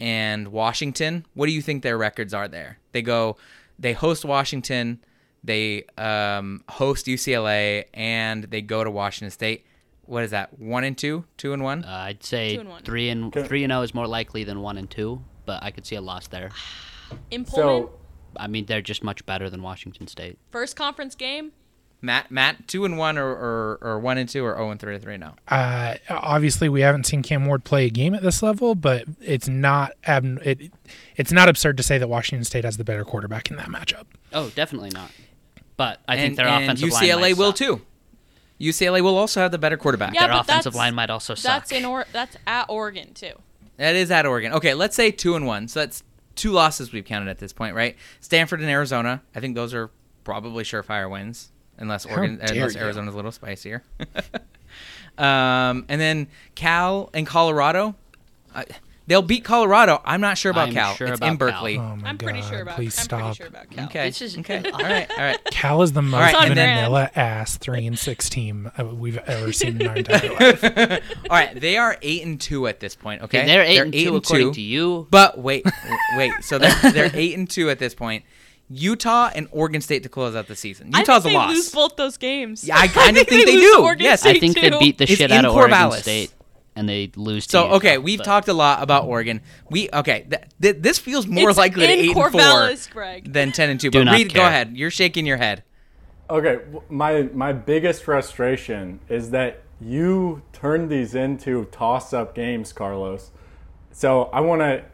and Washington. What do you think their records are there? They go, they host Washington, they um, host UCLA, and they go to Washington State. What is that? One and two, two and one. Uh, I'd say Two and one. three and Okay. three and zero is more likely than one and two, but I could see a loss there. in Pullman, so I mean, they're just much better than Washington State. first conference game, Matt, Matt, two and one, or, or, or one and two, or zero and three or three. No. Uh, obviously, we haven't seen Cam Ward play a game at this level, but it's not ab- it, it's not absurd to say that Washington State has the better quarterback in that matchup. Oh, definitely not. But I think and, their and offensive line UCLA might will suck. too. UCLA will also have the better quarterback. Yeah, Their but offensive line might also suck. that's in or that's at Oregon too. That is at Oregon. Okay, let's say two and one. So that's two losses we've counted at this point, right? Stanford and Arizona. I think those are probably surefire wins, unless Oregon, dare unless you. Arizona's a little spicier. um, and then Cal and Colorado. I, they'll beat Colorado. I'm not sure about I'm Cal. sure it's about in Cal. Berkeley. Oh my I'm god! pretty sure about Please I'm stop. pretty sure about Cal. Okay. This is- okay. All right. All right. Cal is the most right, and then- vanilla ass three and six team uh, we've ever seen in our entire life. All right. They are eight and two at this point. Okay. Okay, they're eight and two according to you. But wait, wait. So they're, they're eight and two at this point. Utah and Oregon State to close out the season. I Utah's think a they loss. lose both those games. Yeah, I kinda think they lose do. Oregon Yes, I State think they too. beat the It's shit in out of Oregon Corvallis. State, and they lose to. So Utah, okay, we've but- talked a lot about Oregon. We okay. Th- th- this feels more It's likely to in eight and Corvallis, four Greg. than ten and two. Do but not Reed, go ahead. You're shaking your head. Okay, my my biggest frustration is that you turned these into toss-up games, Carlos. So I want to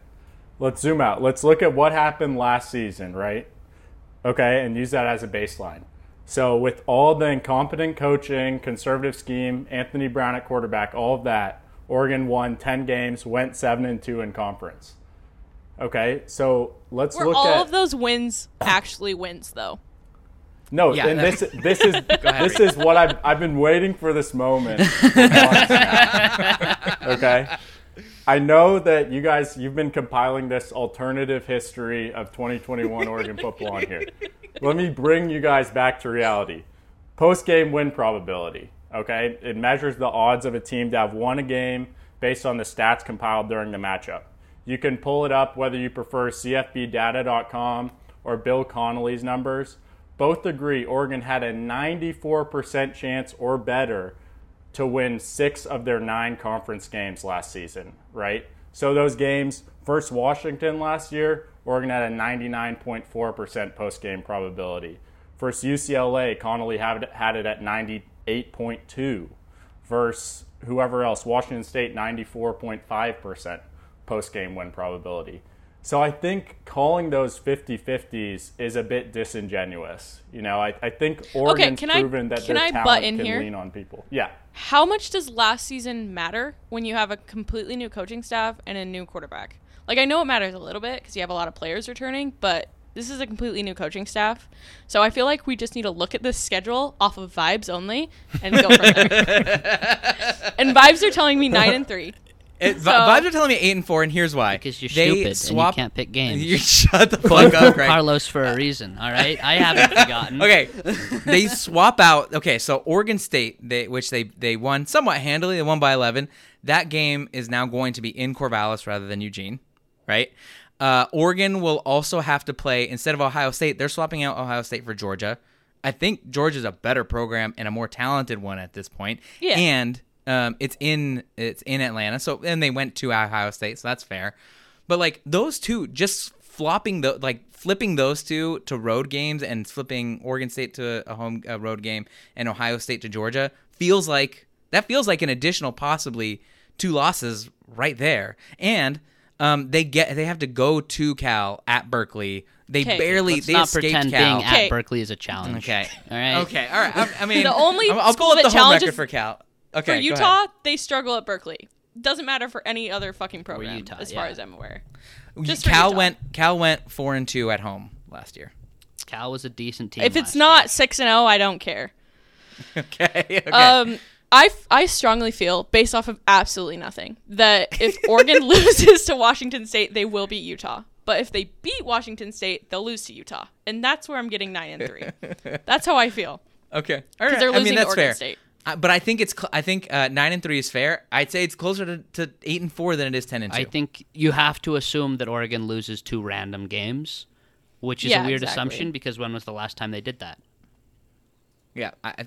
let's zoom out. Let's look at what happened last season, right? Okay, and use that as a baseline. So with all the incompetent coaching, conservative scheme, Anthony Brown at quarterback, all of that, Oregon won 10 games, went 7 and 2 in conference. Okay? So let's Were look all at all of those wins actually wins though? No, Yeah, and this this is ahead, this is what I've I've been waiting for this moment. for months now. okay, I know that you guys you've been compiling this alternative history of 2021 Oregon football on here. Let me bring you guys back to reality. Post game win probability. Okay, it measures the odds of a team to have won a game based on the stats compiled during the matchup. You can pull it up whether you prefer CFBdata.com or Bill Connolly's numbers. Both agree Oregon had a 94% chance or better to win six of their nine conference games last season, right? So those games, first Washington last year, Oregon had a 99.4% post game probability. First UCLA, Connolly had, had it at 98.2. Versus whoever else, Washington State, 94.5% post game win probability. So I think calling those 50 50s is a bit disingenuous. You know, I, I think Oregon's can I- proven that can their I talent can here? lean on people. Yeah. How much does last season matter when you have a completely new coaching staff and a new quarterback? Like I know it matters a little bit because you have a lot of players returning, but This is a completely new coaching staff. So I feel like we just need to look at this schedule off of vibes only and go from there. and vibes are telling me 9 and 3. It, So- vibes are telling me eight and four, and here's why. Because you're they stupid swap- and you can't pick games. You shut the fuck up, Greg. Carlos for a reason. All right, I haven't forgotten. Okay, they swap out. Okay, so Oregon State, they, which they they won somewhat handily, they won by 11. That game is now going to be in Corvallis rather than Eugene, right? Uh, Oregon will also have to play instead of Ohio State. They're swapping out Ohio State for Georgia. I think Georgia's a better program and a more talented one at this point. Yeah. And um, it's in it's in Atlanta. So and they went to Ohio State, so that's fair. But like those two, just flopping the like flipping those two to road games and flipping Oregon State to a home a road game and Ohio State to Georgia feels like that feels like an additional possibly two losses right there. And um, they get they have to go to Cal at Berkeley. They 'Kay. barely Let's they not escaped pretend Cal. being Okay. at Berkeley is a challenge. Okay. All right. Okay. All right. I, I mean, The only I'll, I'll school pull up that the home challenges- record for Cal. Okay. For go ahead. Utah, they struggle at Berkeley. Doesn't matter for any other fucking program, Utah, as far yeah. as I'm aware. You- Just for Cal Utah. went Cal went four and two at home last year. Cal was a decent team. If it's last not year. six and zero, I don't care. Okay. okay. Um, I, f- I strongly feel, based off of absolutely nothing, that if Oregon loses to Washington State, they will beat Utah. But if they beat Washington State, they'll lose to Utah, and that's where I'm getting nine and three. that's how I feel okay. All right. they're I losing mean to that's Oregon fair. State. Uh, but I think it's cl- I think uh, nine and three is fair. I'd say it's closer to, to eight and four than it is ten and two. I think you have to assume that Oregon loses two random games, which is Yeah, a weird exactly. assumption because when was the last time they did that? Yeah. I, I-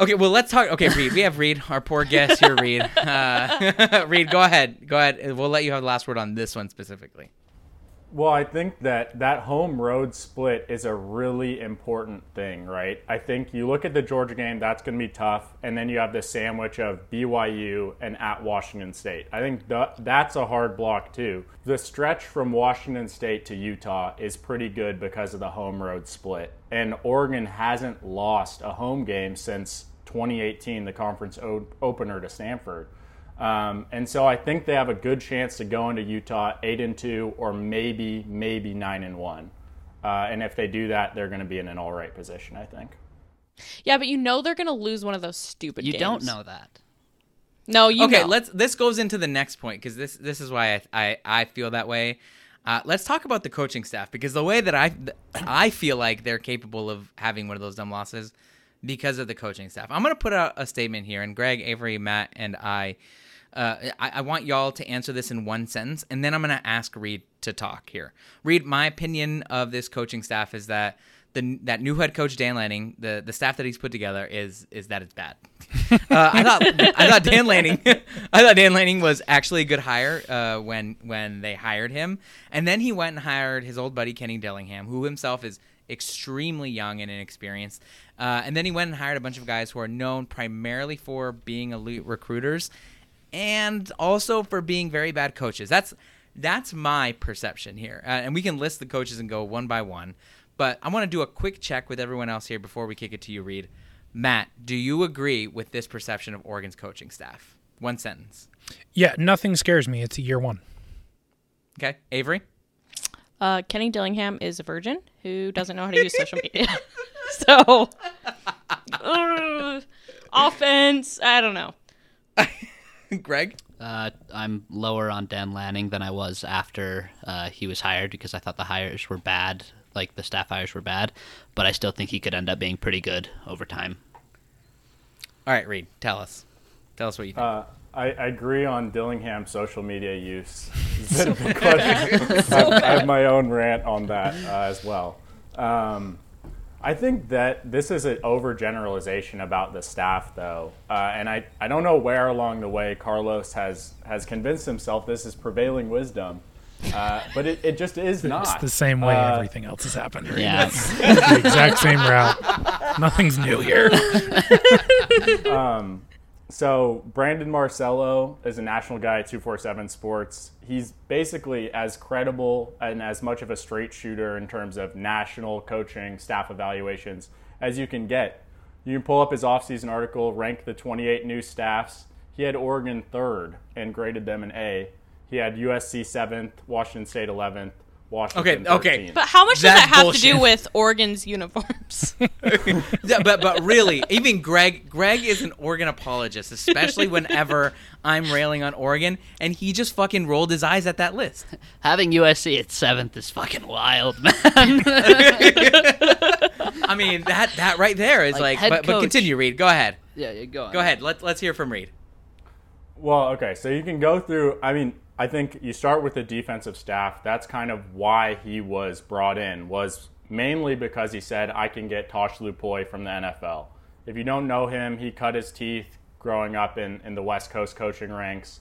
okay. Well, let's talk. Okay, Reed. We have Reed, our poor guest here. Reed. Uh, Reed, go ahead. Go ahead. We'll let you have the last word on this one specifically. Well, I think that that home road split is a really important thing, right? I think you look at the Georgia game, that's going to be tough, and then you have the sandwich of BYU and at Washington State. I think th- that's a hard block too. The stretch from Washington State to Utah is pretty good because of the home road split, and Oregon hasn't lost a home game since 2018, the conference opener to Stanford. Um, and so I think they have a good chance to go into Utah eight and two, or maybe maybe nine and one. Uh, and if they do that, they're going to be in an all right position. I think. Yeah, but you know they're gonna lose one of those stupid. You games. don't know that. No, you okay, know. let's. This goes into the next point because this this is why I I, I feel that way. Uh, let's talk about the coaching staff because the way that I I feel like they're capable of having one of those dumb losses because of the coaching staff. I'm gonna put out a statement here, and Greg, Avery, Matt, and I. Uh, I, I want y'all to answer this in one sentence, and then I'm gonna ask Reed to talk here. Reed, my opinion of this coaching staff is that the that new head coach Dan Lanning, the the staff that he's put together is is that it's bad. uh, I thought I thought Dan Lanning I thought Dan Lanning was actually a good hire uh, when when they hired him, and then he went and hired his old buddy Kenny Dillingham, who himself is extremely young and inexperienced. Uh, and then he went and hired a bunch of guys who are known primarily for being elite recruiters, and also for being very bad coaches. That's that's my perception here, uh, and we can list the coaches and go one by one. But I want to do a quick check with everyone else here before we kick it to you, Reed. Matt, do you agree with this perception of Oregon's coaching staff? One sentence. Yeah, nothing scares me. It's year one. Okay, Avery. Uh, Kenny Dillingham is a virgin who doesn't know how to use social media. so, uh, offense, I don't know. Greg. Uh, I'm lower on Dan Lanning than I was after uh, he was hired because I thought the hires were bad, like the staff hires were bad, but I still think he could end up being pretty good over time. All right, Reed. Tell us. Tell us what you think. Uh, I, I agree on Dillingham's social media use. It's been a big question. I, I have my own rant on that uh, as well. Um, I think that this is an overgeneralization about the staff, though, uh, and I, I don't know where along the way Carlos has has convinced himself this is prevailing wisdom, uh, but it, it just is not. It's the same way Uh, everything else has happened. Right? Yeah. It's the exact same route. Nothing's new here. So Brandon Marcello is a national guy at 247 Sports. He's basically as credible and as much of a straight shooter in terms of national coaching staff evaluations as you can get. You can pull up his offseason article, rank the 28 new staffs. He had Oregon third and graded them an A. He had USC seventh, Washington State 11th, Washington. okay. 13th. But how much does that have to do with Oregon's uniforms? Yeah, but but really, even Greg Greg is an Oregon apologist, especially whenever I'm railing on Oregon, and he just fucking rolled his eyes at that list. Having USC at seventh is fucking wild, man. I mean that that right there is Like, like. head but, but continue, Reed. Go ahead. yeah, yeah, go on. Go ahead. Let let's hear from Reed. Well, okay, so you can go through. I mean, I think you start with the defensive staff. That's kind of why he was brought in. Was mainly because he said I can get Tosh Lupoi from the NFL. If you don't know him, he cut his teeth growing up in, in the West Coast coaching ranks.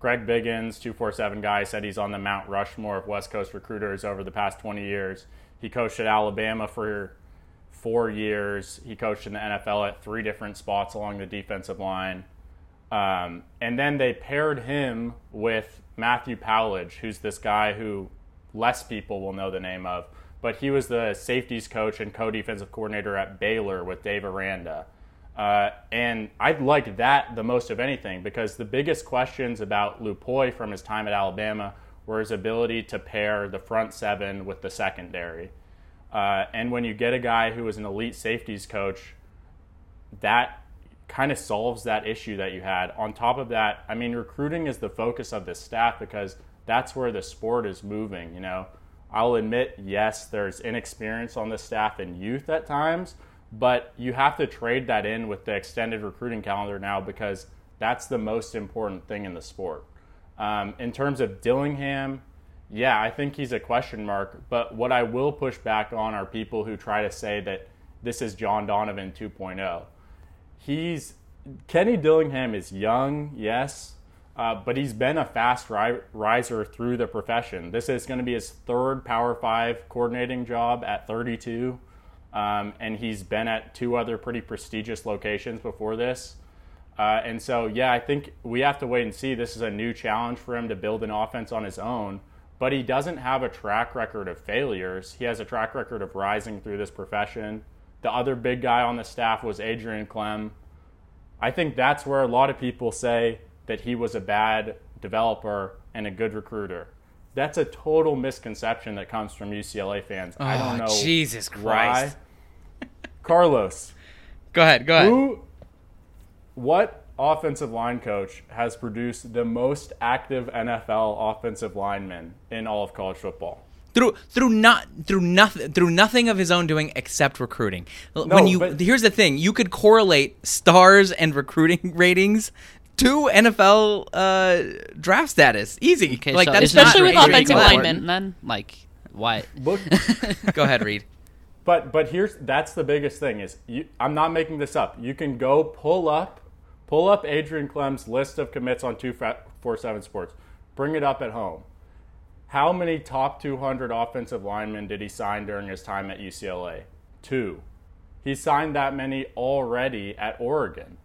Greg Biggins, 247 guy, said he's on the Mount Rushmore of West Coast recruiters over the past 20 years. He coached at Alabama for four years. He coached in the NFL at three different spots along the defensive line. Um, and then they paired him with Matthew Powledge, who's this guy who less people will know the name of, but he was the safeties coach and co-defensive coordinator at Baylor with Dave Aranda. Uh, and I like that the most of anything because the biggest questions about Lupoi from his time at Alabama were his ability to pair the front seven with the secondary. Uh, and when you get a guy who is an elite safeties coach, that kind of solves that issue that you had. On top of that, I mean, recruiting is the focus of the staff because that's where the sport is moving. You know, I'll admit, yes, there's inexperience on the staff and youth at times, but you have to trade that in with the extended recruiting calendar now because that's the most important thing in the sport. Um, in terms of Dillingham, yeah, I think he's a question mark. But what I will push back on are people who try to say that this is John Donovan 2.0 he's Kenny Dillingham is young, yes, uh, but he's been a fast ri- riser through the profession. This is going to be his third Power Five coordinating job at 32, um, and he's been at two other pretty prestigious locations before this. Uh, and so, yeah, I think we have to wait and see. This is a new challenge for him to build an offense on his own, but he doesn't have a track record of failures. He has a track record of rising through this profession. The other big guy on the staff was Adrian Klemm. I think that's where a lot of people say that he was a bad developer and a good recruiter. That's a total misconception that comes from UCLA fans. I don't Oh, know. Jesus why. Christ. Carlos, Go ahead. Go ahead. who, what offensive line coach has produced the most active NFL offensive linemen in all of college football? Through through not through nothing through nothing of his own doing except recruiting. when you but- here's the thing, you could correlate stars and recruiting ratings to NFL uh, draft status. Easy. Okay, like so that's is not Especially with Adrian offensive Klemm. linemen. Then, like, why? Look, Go ahead, Reed. But but here's that's the biggest thing is you, I'm not making this up. You can go pull up pull up Adrian Klemm's list of commits on two four seven Sports. Bring it up at home. How many top 200 offensive linemen did he sign during his time at UCLA? Two. He signed that many already at Oregon.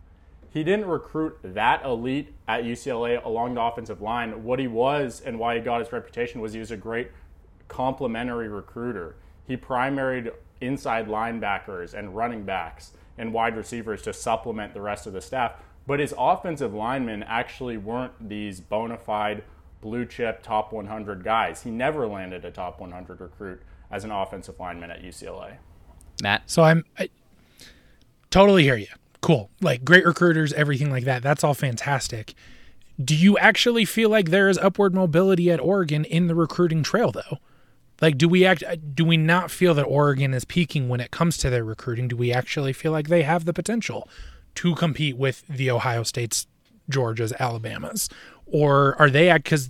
He didn't recruit that elite at UCLA along the offensive line. What he was and why he got his reputation was he was a great complementary recruiter. He primaried inside linebackers and running backs and wide receivers to supplement the rest of the staff. But his offensive linemen actually weren't these bona fide blue chip top 100 guys. He never landed a top 100 recruit as an offensive lineman at UCLA. Matt. So I'm I totally hear you. Cool. Like great recruiters, everything like that. That's all fantastic. Do you actually feel like there is upward mobility at Oregon in the recruiting trail though? Like do we act do we not feel that Oregon is peaking when it comes to their recruiting? Do we actually feel like they have the potential to compete with the Ohio States, Georgias, Alabamas? Or are they cuz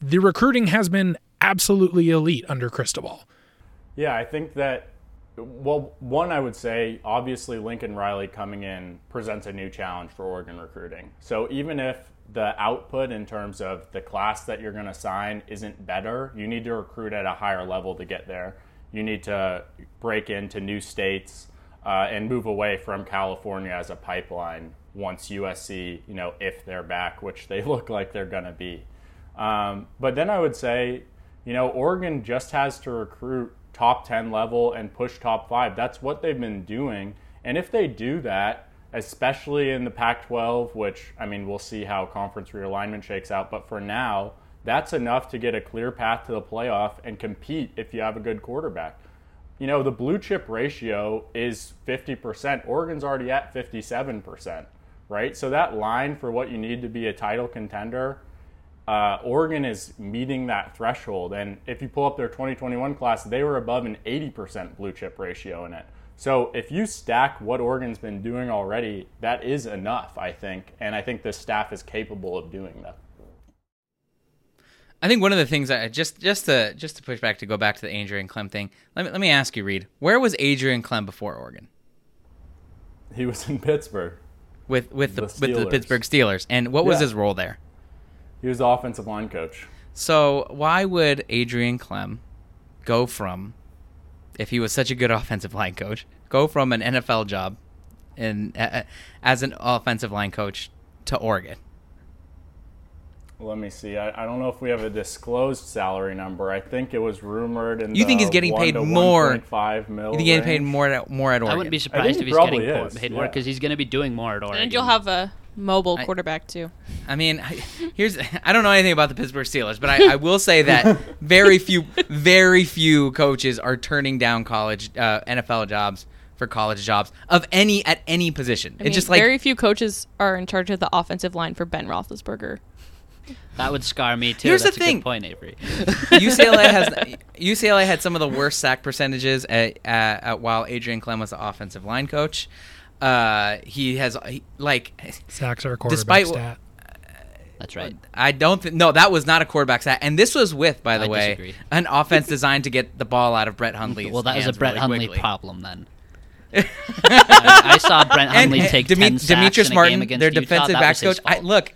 the recruiting has been absolutely elite under Cristobal. Yeah, I think that, well, one, I would say, obviously, Lincoln Riley coming in presents a new challenge for Oregon recruiting. So even if the output in terms of the class that you're going to sign isn't better, you need to recruit at a higher level to get there. You need to break into new states uh, and move away from California as a pipeline once USC, you know, if they're back, which they look like they're going to be. Um, but then I would say, you know, Oregon just has to recruit top 10 level and push top five. That's what they've been doing. And if they do that, especially in the Pac 12, which, I mean, we'll see how conference realignment shakes out, but for now, that's enough to get a clear path to the playoff and compete if you have a good quarterback. You know, the blue chip ratio is 50%. Oregon's already at 57%, right? So that line for what you need to be a title contender, uh, Oregon is meeting that threshold. And if you pull up their 2021 class, they were above an 80% blue chip ratio in it. So if you stack what Oregon's been doing already, that is enough, I think. And I think the staff is capable of doing that. I think one of the things I just just to just to push back to go back to the Adrian Klemm thing. Let me let me ask you, Reed, where was Adrian Klemm before Oregon? He was in Pittsburgh. With with the, The with the Pittsburgh Steelers, and what was Yeah. his role there? He was the offensive line coach. So why would Adrian Klemm go from, if he was such a good offensive line coach, go from an NFL job, in uh, as an offensive line coach to Oregon? Let me see. I, I don't know if we have a disclosed salary number. I think it was rumored in You think he's getting paid more- 1.5 mil You think getting paid more at more at Oregon? I wouldn't be surprised if he's getting probably is, paid more yeah. because he's going to be doing more at Oregon. And you'll have a mobile I- quarterback too. I mean, I- here's I don't know anything about the Pittsburgh Steelers, but I, I will say that very few, very few coaches are turning down college uh, NFL jobs for college jobs of any at any position. I it's mean, just like very few coaches are in charge of the offensive line for Ben Roethlisberger. That would scar me too. Here's the That's a thing. good point, Avery. UCLA has UCLA had some of the worst sack percentages at, at, at while Adrian Klemm was the offensive line coach. Uh, he has he, like Sacks are a quarterback Despite wh- stat. That's right. I don't think no, that was not a quarterback stat. and this was with, by the I way, disagree. an offense designed to get the ball out of Brett Hundley's. Well, that is a Brett really Hundley quickly. problem then. I, I saw Brett Hundley and take Demi- 10 sacks Demetrice in a Martin, game against their Utah. defensive That backs coach. I, look,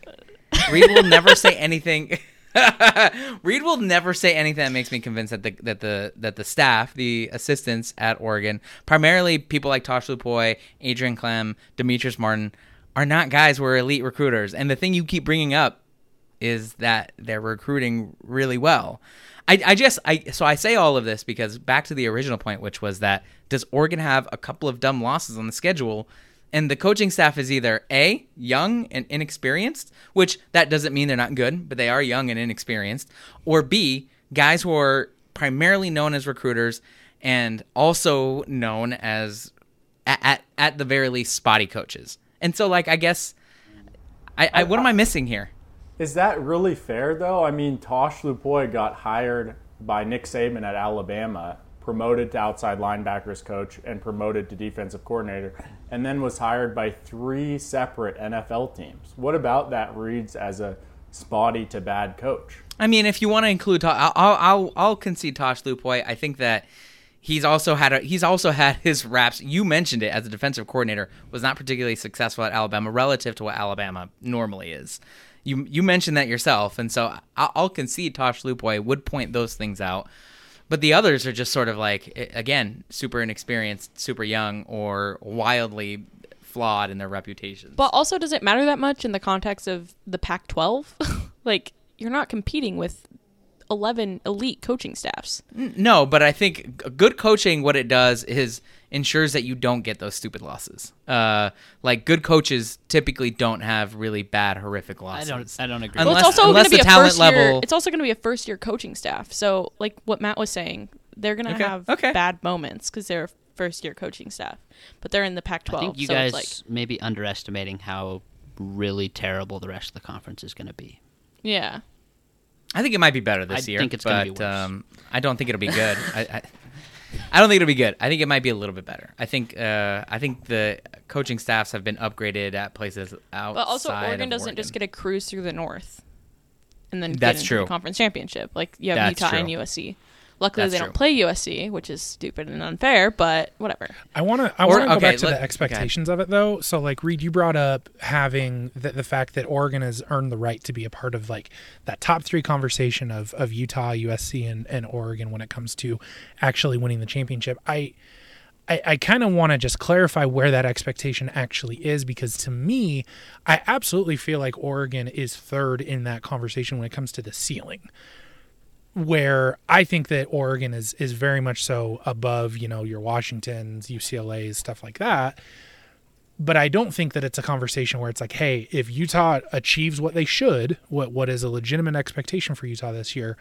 Reed will never say anything. Reed will never say anything that makes me convinced that the that the that the staff, the assistants at Oregon, primarily people like Tosh Lupoi, Adrian Klemm, Demetrice Martin, are not guys who are elite recruiters. And the thing you keep bringing up is that they're recruiting really well. I, I just I so I say all of this because back to the original point, which was that does Oregon have a couple of dumb losses on the schedule, and the coaching staff is either a young and inexperienced, which that doesn't mean they're not good, but they are young and inexperienced, or b guys who are primarily known as recruiters and also known as at at, at the very least spotty coaches. And so like I guess I, I what am I missing here? Is that really fair, though? I mean, Tosh Lupoi got hired by Nick Saban at Alabama, promoted to outside linebackers coach, and promoted to defensive coordinator, and then was hired by three separate NFL teams. What about that reads as a spotty to bad coach? I mean, if you want to include, I'll, I'll I'll concede Tosh Lupoi. I think that he's also had a, he's also had his raps. You mentioned it as a defensive coordinator was not particularly successful at Alabama relative to what Alabama normally is. You you mentioned that yourself, and so I'll, I'll concede Tosh Lupoi would point those things out. But the others are just sort of like again, super inexperienced, super young, or wildly flawed in their reputations. But also, does it matter that much in the context of the Pac-12? like, you're not competing with 11 elite coaching staffs. No, but I think good coaching, what it does is ensures that you don't get those stupid losses. Uh, like good coaches typically don't have really bad, horrific losses. I losses. don't. I don't agree. Unless- Well, it's also unless going to be a talent first year. level- It's also going to be a first year coaching staff. So, like what Matt was saying, they're going to Okay, have okay. bad moments because they're first year coaching staff, but they're in the Pac-12. I think you so guys it's like, may be underestimating how really terrible the rest of the conference is going to be. yeah. I think it might be better this I year. think it's gonna be worse. Um, I don't think it'll be good. I, I, I don't think it'll be good. I think it might be a little bit better. I think uh, I think the coaching staffs have been upgraded at places outside. But also, Oregon doesn't just get a cruise through the North, and then That's get into true. the conference championship. Like you have That's Utah and. USC. Luckily, That's they true. don't play USC, which is stupid and unfair. But whatever. I want to. I want to go okay, back to let- the expectations of it though. So, like Reed, you brought up having the, the fact that Oregon has earned the right to be a part of like that top three conversation of of Utah, USC, and and Oregon when it comes to actually winning the championship. I. I, I kind of want to just clarify where that expectation actually is because to me, I absolutely feel like Oregon is third in that conversation when it comes to the ceiling where I think that Oregon is is very much so above, you know, your Washingtons, UCLA's, stuff like that. but I don't think that it's a conversation where it's like, hey, if Utah achieves what they should, what what is a legitimate expectation for Utah this year,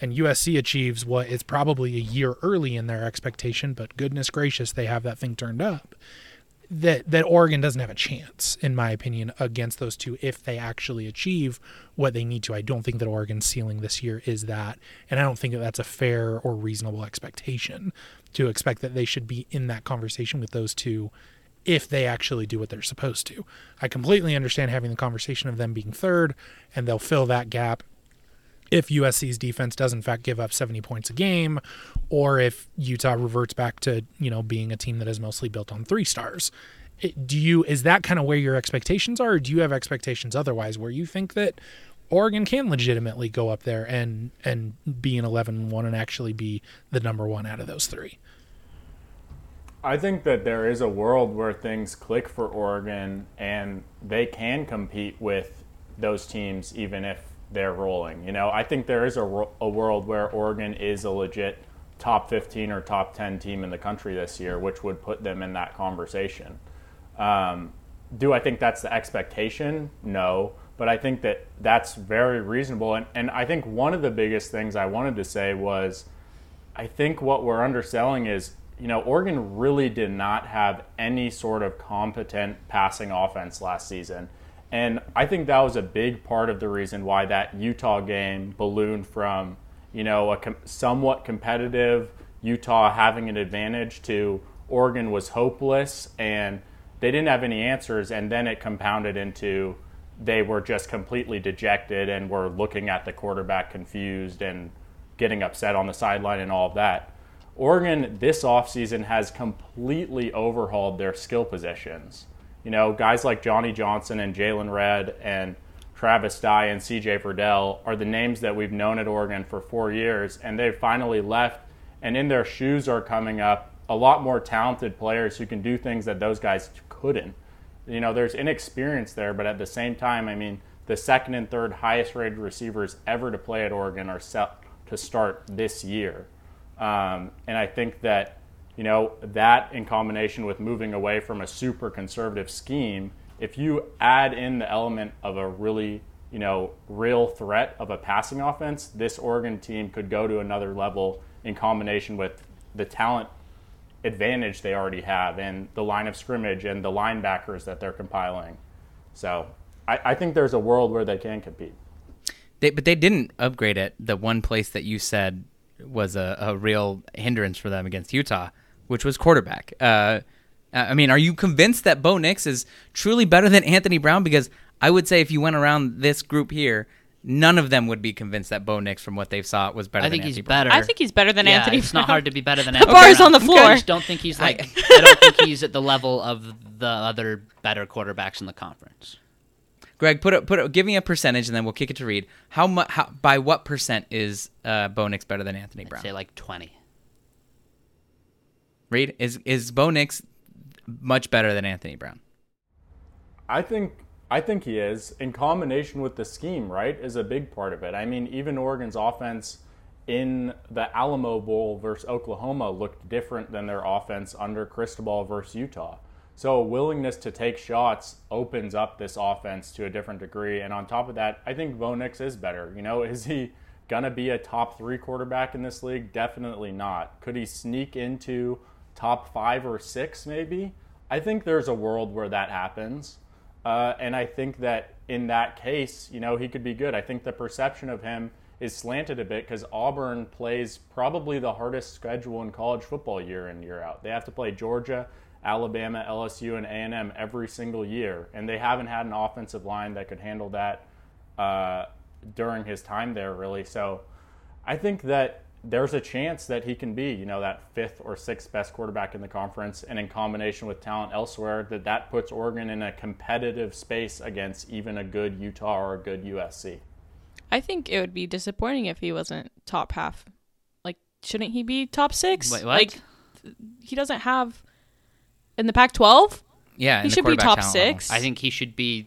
and USC achieves what is probably a year early in their expectation, but goodness gracious, they have that thing turned up. That that Oregon doesn't have a chance, in my opinion, against those two if they actually achieve what they need to. I don't think that Oregon's ceiling this year is that, and I don't think that that's a fair or reasonable expectation to expect that they should be in that conversation with those two if they actually do what they're supposed to. I completely understand having the conversation of them being third and they'll fill that gap if USC's defense does in fact give up 70 points a game or if Utah reverts back to, you know, being a team that is mostly built on three stars. Do you is that kind of where your expectations are or do you have expectations otherwise where you think that Oregon can legitimately go up there and and be an 11-1 and actually be the number 1 out of those 3? I think that there is a world where things click for Oregon and they can compete with those teams even if they're rolling. You know, I think there is a, a world where Oregon is a legit top 15 or top 10 team in the country this year, which would put them in that conversation. Um, do I think that's the expectation? No. But I think that that's very reasonable. And, and I think one of the biggest things I wanted to say was I think what we're underselling is you know, Oregon really did not have any sort of competent passing offense last season. And I think that was a big part of the reason why that Utah game ballooned from, you know, a com- somewhat competitive Utah having an advantage to Oregon was hopeless and they didn't have any answers. And then it compounded into they were just completely dejected and were looking at the quarterback confused and getting upset on the sideline and all of that. Oregon this offseason has completely overhauled their skill positions. You know, guys like Johnny Johnson and Jaylon Redd and Travis Dye and CJ Verdell are the names that we've known at Oregon for four years, and they've finally left. And in their shoes are coming up a lot more talented players who can do things that those guys couldn't. You know, there's inexperience there, but at the same time, I mean, the second and third highest rated receivers ever to play at Oregon are set to start this year. Um, and I think that, you know, that in combination with moving away from a super conservative scheme, if you add in the element of a really, you know, real threat of a passing offense, this Oregon team could go to another level in combination with the talent advantage they already have and the line of scrimmage and the linebackers that they're compiling. So I, I think there's a world where they can compete. They, but they didn't upgrade it. The one place that you said was a, a real hindrance for them against Utah, which was quarterback. Uh, I mean, are you convinced that Bo Nix is truly better than Anthony Brown? Because I would say if you went around this group here, none of them would be convinced that Bo Nix, from what they've saw, was better. I think than he's Anthony Brown. better. I think he's better than yeah, Anthony. It's not hard to be better than The Anthony bar's Brown. on the I floor. just don't think he's like. I don't think he's at the level of the other better quarterbacks in the conference. Greg, put a, put a, give me a percentage, and then we'll kick it to Reed. How much? How, by what percent is uh, Bo Nix better than Anthony I'd Brown? say like twenty. Reed, is is Bo Nix much better than Anthony Brown? I think I think he is in combination with the scheme, right? Is a big part of it. I mean, even Oregon's offense in the Alamo Bowl versus Oklahoma looked different than their offense under Cristobal versus Utah. So a willingness to take shots opens up this offense to a different degree. And on top of that, I think Bo Nix is better. You know, is he gonna be a top three quarterback in this league? Definitely not. Could he sneak into top five or six, maybe? I think there's a world where that happens. Uh, and I think that in that case, you know, he could be good. I think the perception of him is slanted a bit because Auburn plays probably the hardest schedule in college football year in year out. They have to play Georgia, Alabama, LSU, and A&M every single year, and they haven't had an offensive line that could handle that uh, during his time there, really. So I think that there's a chance that he can be, you know, that fifth or sixth best quarterback in the conference, and in combination with talent elsewhere, that that puts Oregon in a competitive space against even a good Utah or a good USC. I think it would be disappointing if he wasn't top half. Like, shouldn't he be top six? Wait, what? Like, he doesn't have in the Pac-12. Yeah, He should be top talent level. six. I think he should be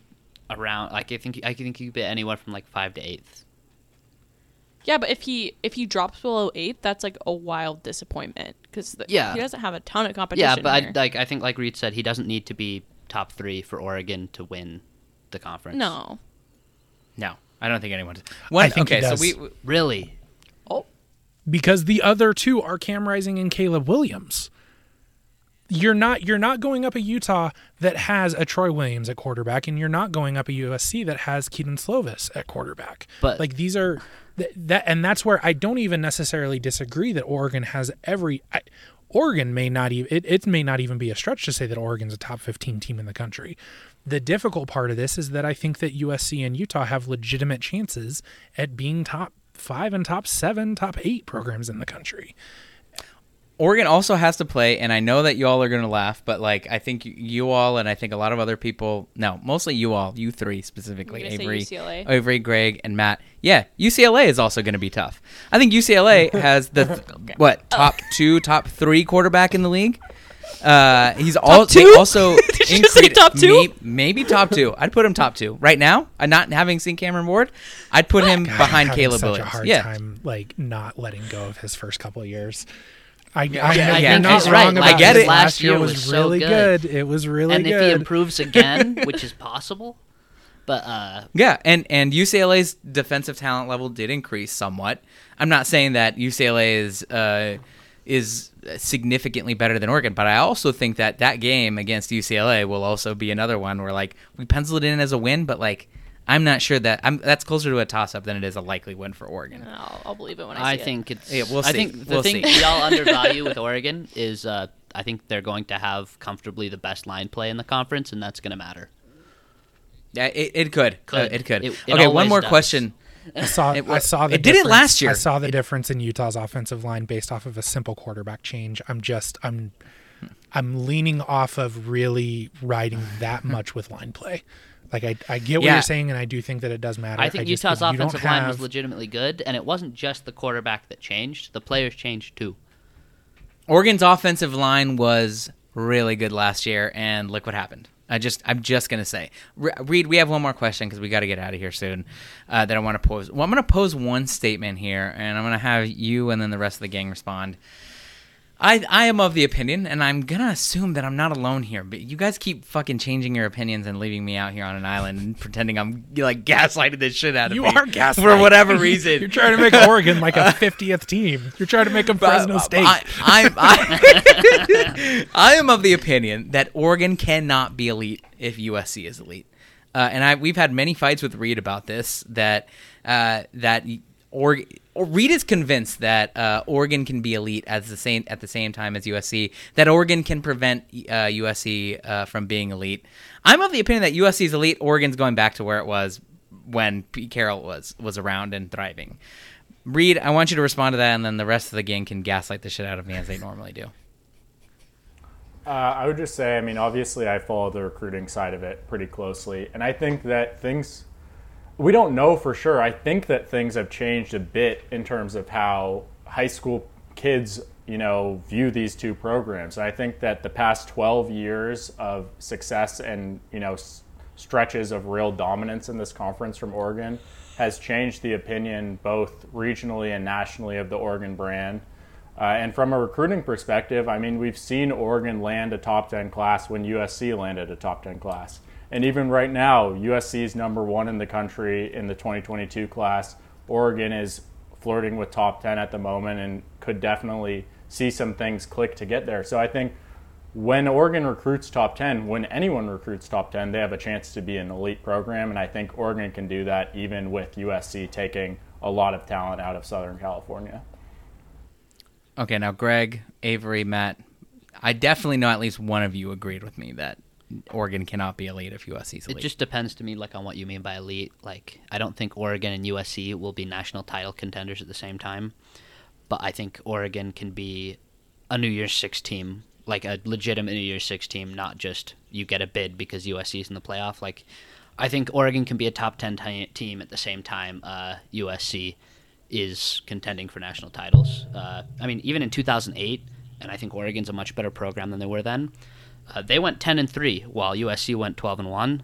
around. Like I think I think he could be anywhere from like five to eighth. Yeah, but if he if he drops below eight, that's like a wild disappointment because Yeah. he doesn't have a ton of competition. Yeah, but I like I think like Reed said, he doesn't need to be top three for Oregon to win the conference. No. No, I don't think anyone. One, I think he okay, so does. we Really? Oh because the other two are Cam Rising and Caleb Williams. You're not you're not going up a Utah that has a Troy Williams at quarterback, and you're not going up a USC that has Kedon Slovis at quarterback. But- like these are th- that, and that's where I don't even necessarily disagree that Oregon has every. I, Oregon may not even it, it may not even be a stretch to say that Oregon's a top 15 team in the country. The difficult part of this is that I think that USC and Utah have legitimate chances at being top 5 and top 7, top 8 programs in the country. Oregon also has to play, and I know that you all are going to laugh, but like I think you- you all and I think a lot of other people, no, mostly you all, you three specifically, You're gonna say Avery, UCLA? Avery, Greg, and Matt. Yeah, UCLA is also going to be tough. I think UCLA has the what top two, top three quarterback in the league. Uh, he's all they also Did you just say increased- top two? may- maybe top two. I'd put him top two right now. I'm not having seen Cameron Ward. I'd put him God, behind I'm Caleb such Williams. a hard yeah, time like not letting go of his first couple of years. I, I, yeah, know yeah, you're not think he's wrong right. about I get it. Last Last year year was, was so really good. It was really and good. And if he improves again, which is possible, but uh, Yeah, and and UCLA's defensive talent level did increase somewhat. I'm not saying that UCLA is uh, is significantly better than Oregon, but I also think that that game against UCLA will also be another one where like we penciled it in as a win, but like I'm not sure that I'm that's closer to a toss up than it is a likely win for Oregon. I'll, I'll believe it when I see I it. think it's. Yeah, we'll see. I think the We'll thing see. we all undervalue with Oregon is uh, I think they're going to have comfortably the best line play in the conference, and that's going to matter. Yeah, it, it could. Could. Uh, it could. It- it okay, one more does. question. I saw. It I saw the. it didn't last year. I saw the It- difference in Utah's offensive line based off of a simple quarterback change. I'm just. I'm. I'm leaning off of really riding that much with line play. Like I, I get what Yeah. you're saying, and I do think that it does matter. I think just- Utah's if you don't offensive line was legitimately good, and it wasn't just the quarterback that changed; the players changed too. Oregon's offensive line was really good last year, and look what happened. I just, I'm just gonna say, Re- Reed, we have one more question because we got to get out of here soon. Uh, that I want to pose. Well, I'm gonna pose one statement here, and I'm gonna have you and then the rest of the gang respond. I, I am of the opinion, and I'm gonna assume that I'm not alone here. But you guys keep fucking changing your opinions and leaving me out here on an island and pretending I'm like gaslighting the shit out of You me are gaslighting for whatever reason. You're trying to make Oregon like a 50th team. You're trying to make them Fresno State. I, I, I, I am of the opinion that Oregon cannot be elite if USC is elite, uh, and I we've had many fights with Reed about this. That uh, that or, or Reed is convinced that uh, Oregon can be elite at the same at the same time as USC. That Oregon can prevent uh, USC uh, from being elite. I'm of the opinion that USC is elite. Oregon's going back to where it was when Pete Carroll was was around and thriving. Reed, I want you to respond to that, and then the rest of the gang can gaslight the shit out of me as they normally do. Uh, I would just say, I mean, obviously, I follow the recruiting side of it pretty closely, and I think that things we don't know for sure. I think that things have changed a bit in terms of how high school kids, you know, view these two programs. I think that the past 12 years of success and you know s- stretches of real dominance in this conference from Oregon has changed the opinion both regionally and nationally of the Oregon brand. Uh, and from a recruiting perspective, I mean, we've seen Oregon land a top 10 class when USC landed a top 10 class. And even right now, USC is number one in the country in the 2022 class. Oregon is flirting with top 10 at the moment and could definitely see some things click to get there. So I think when Oregon recruits top 10, when anyone recruits top 10, they have a chance to be an elite program. And I think Oregon can do that even with USC taking a lot of talent out of Southern California. Okay, now Greg, Avery, Matt, I definitely know at least one of you agreed with me that Oregon cannot be elite if USC is It just depends to me, like on what you mean by elite. Like, I don't think Oregon and USC will be national title contenders at the same time, but I think Oregon can be a New Year's Six team, like a legitimate New Year's Six team, not just you get a bid because USC is in the playoff. Like, I think Oregon can be a top ten ti- team at the same time uh, USC is contending for national titles. Uh, I mean, even in 2008, and I think Oregon's a much better program than they were then. Uh, they went 10 and 3 while USC went 12 and 1.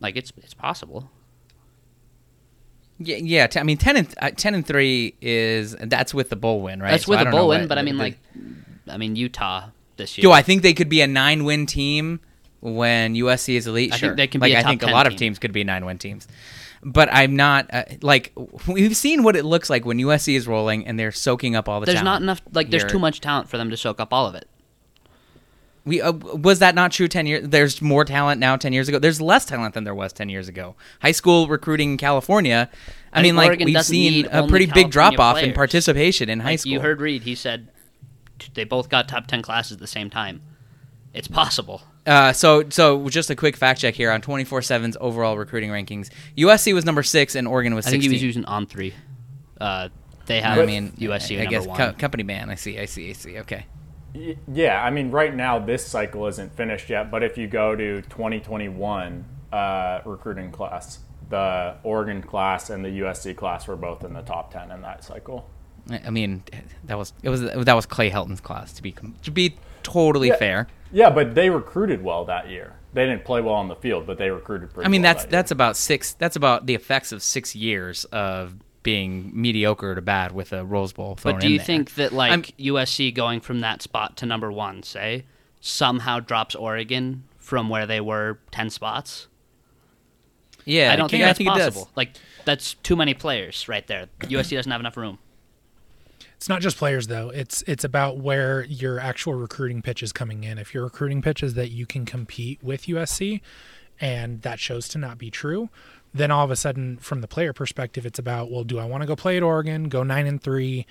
Like it's it's possible. yeah, yeah. T- I mean, ten and uh, ten and three is that's with the bowl win, right? That's So with don't bowl win, what but I mean the- like I mean Utah this year. do I think they could be a nine win team when USC is elite. I think sure, they can be like a I think a 10 lot of teams could be nine win teams. But I'm not uh, like we've seen what it looks like when USC is rolling and they're soaking up all the. There's talent. not enough. Like, there's You're- too much talent for them to soak up all of it. We uh, was that not true ten years? There's more talent now. Ten years ago, there's less talent than there was ten years ago. High school recruiting in California. I, I mean, like Oregon we've seen a pretty big drop off in participation in high Like, school. You heard Reed. He said they both got top ten classes at the same time. It's possible. Uh, so, so just a quick fact check here on 24/7's overall recruiting rankings. USC was number six and Oregon was I think he was using On3. Uh, they have. I mean, USC I, I number guess co- company man. I see. I see. I see. Okay. Yeah, I mean, right now this cycle isn't finished yet, but if you go to 2021 uh, recruiting class, the Oregon class and the USC class were both in the top 10 in that cycle. I mean, that was it was that was Clay Helton's class to be to be totally Yeah. fair. Yeah, but they recruited well that year. They didn't play well on the field, but they recruited pretty I mean, well that's that that's about six. That's about the effects of six years of being mediocre to bad with a Rose Bowl. Thrown But do in you there. think that like I'm- USC going from that spot to number one, say, somehow drops Oregon from where they were ten spots? Yeah, I don't think can- that's I think it does. possible. Like that's too many players right there. USC doesn't have enough room. It's not just players though. It's it's about where your actual recruiting pitch is coming in. If your recruiting pitch is that you can compete with USC and that shows to not be true, then all of a sudden from the player perspective it's about, well, do I want to go play at Oregon, go 9 and 3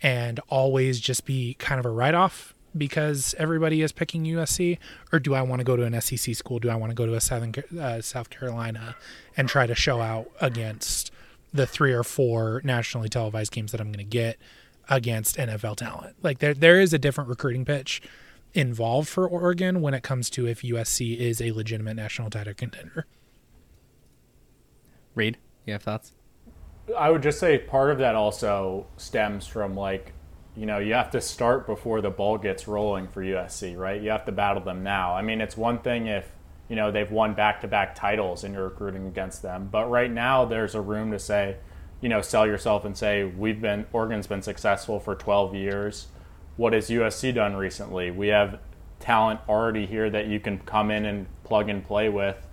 and always just be kind of a write off because everybody is picking USC or do I want to go to an SEC school? Do I want to go to a Southern uh, South Carolina and try to show out against the three or four nationally televised games that I'm going to get against NFL talent. Like there there is a different recruiting pitch involved for Oregon when it comes to if USC is a legitimate national title contender. Reed, you have thoughts? I would just say part of that also stems from like, you know, you have to start before the ball gets rolling for USC, right? You have to battle them now. I mean, it's one thing if, you know, they've won back to back titles and you're recruiting against them. But right now, there's a room to say, you know, sell yourself and say, we've been, Oregon's been successful for 12 years. What has USC done recently? We have talent already here that you can come in and plug and play with.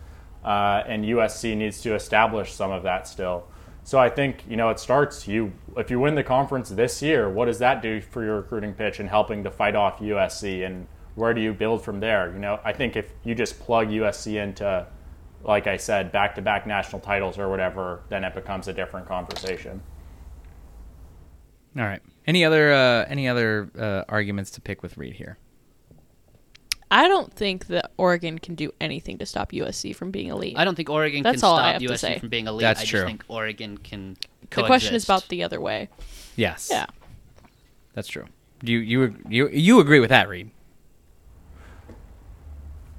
Uh, and USC needs to establish some of that still. So I think you know it starts you if you win the conference this year. What does that do for your recruiting pitch and helping to fight off USC? And where do you build from there? You know, I think if you just plug USC into, like I said, back-to-back national titles or whatever, then it becomes a different conversation. All right. Any other uh, any other uh, arguments to pick with Reed here? I don't think that Oregon can do anything to stop USC from being elite. I don't think Oregon That's can all I stop have to USC say. from being elite. That's I just true. think Oregon can. the question is about the other way. Yes. Yeah. That's true. Do you you you you agree with that, Reed?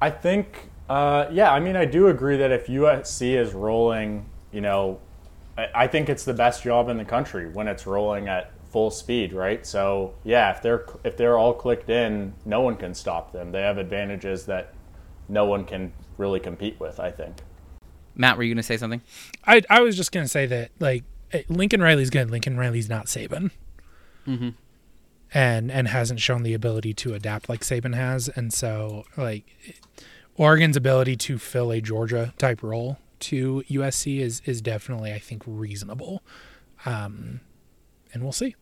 I think, uh, yeah, I mean, I do agree that if USC is rolling, you know, I, I think it's the best job in the country when it's rolling at full speed, right? So, yeah, if they're if they're all clicked in, no one can stop them. They have advantages that no one can really compete with. I think. Matt, were you going to say something? I I was just gonna say that like eh, Lincoln Riley's good. Lincoln Riley's not Saban. Mm-hmm. And and hasn't shown the ability to adapt like Saban has, and so like Oregon's ability to fill a Georgia type role to USC is is definitely I think reasonable, um, and we'll see.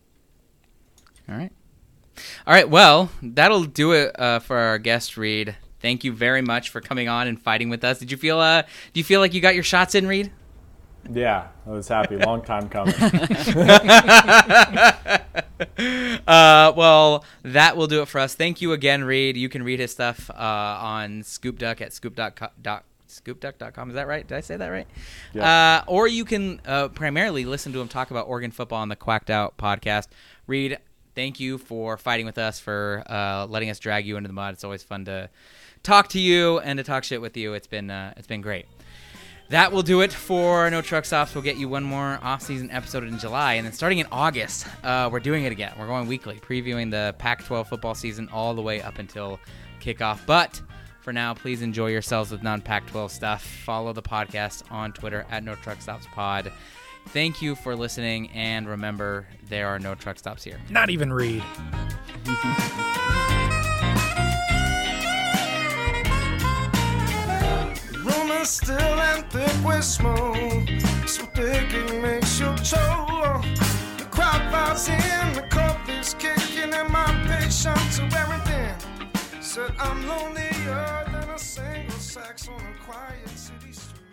All right. All right. Well, that'll do it uh, for our guest, Reed. Thank you very much for coming on and fighting with us. Did you feel uh do you feel like you got your shots in, Reed? Yeah, I was happy. Long time coming. Uh, well, that will do it for us. Thank you again, Reed. You can read his stuff uh, on Scoop Duck at scoop.com. Scoopduck.com. Is that right? Did I say that right? Yeah. Uh, or you can uh, primarily listen to him talk about Oregon football on the Quacked Out podcast. Reed, thank you for fighting with us, for uh, letting us drag you into the mud. It's always fun to talk to you and to talk shit with you. It's been uh, it's been great. That will do it for No Truck Stops. We'll get you one more off-season episode in July, and then starting in August, uh, we're doing it again. We're going weekly, previewing the Pac-12 football season all the way up until kickoff. But for now, please enjoy yourselves with non-Pac-12 stuff. Follow the podcast on Twitter at No Truck Stops Pod. Thank you for listening, and remember, there are no truck stops here. Not even Reed. is still and thick with smoke. So thick it makes you choke. The crowd vibes in, the coffee's kicking, and my patience to everything. Said I'm lonelier than a single sax on a quiet city street.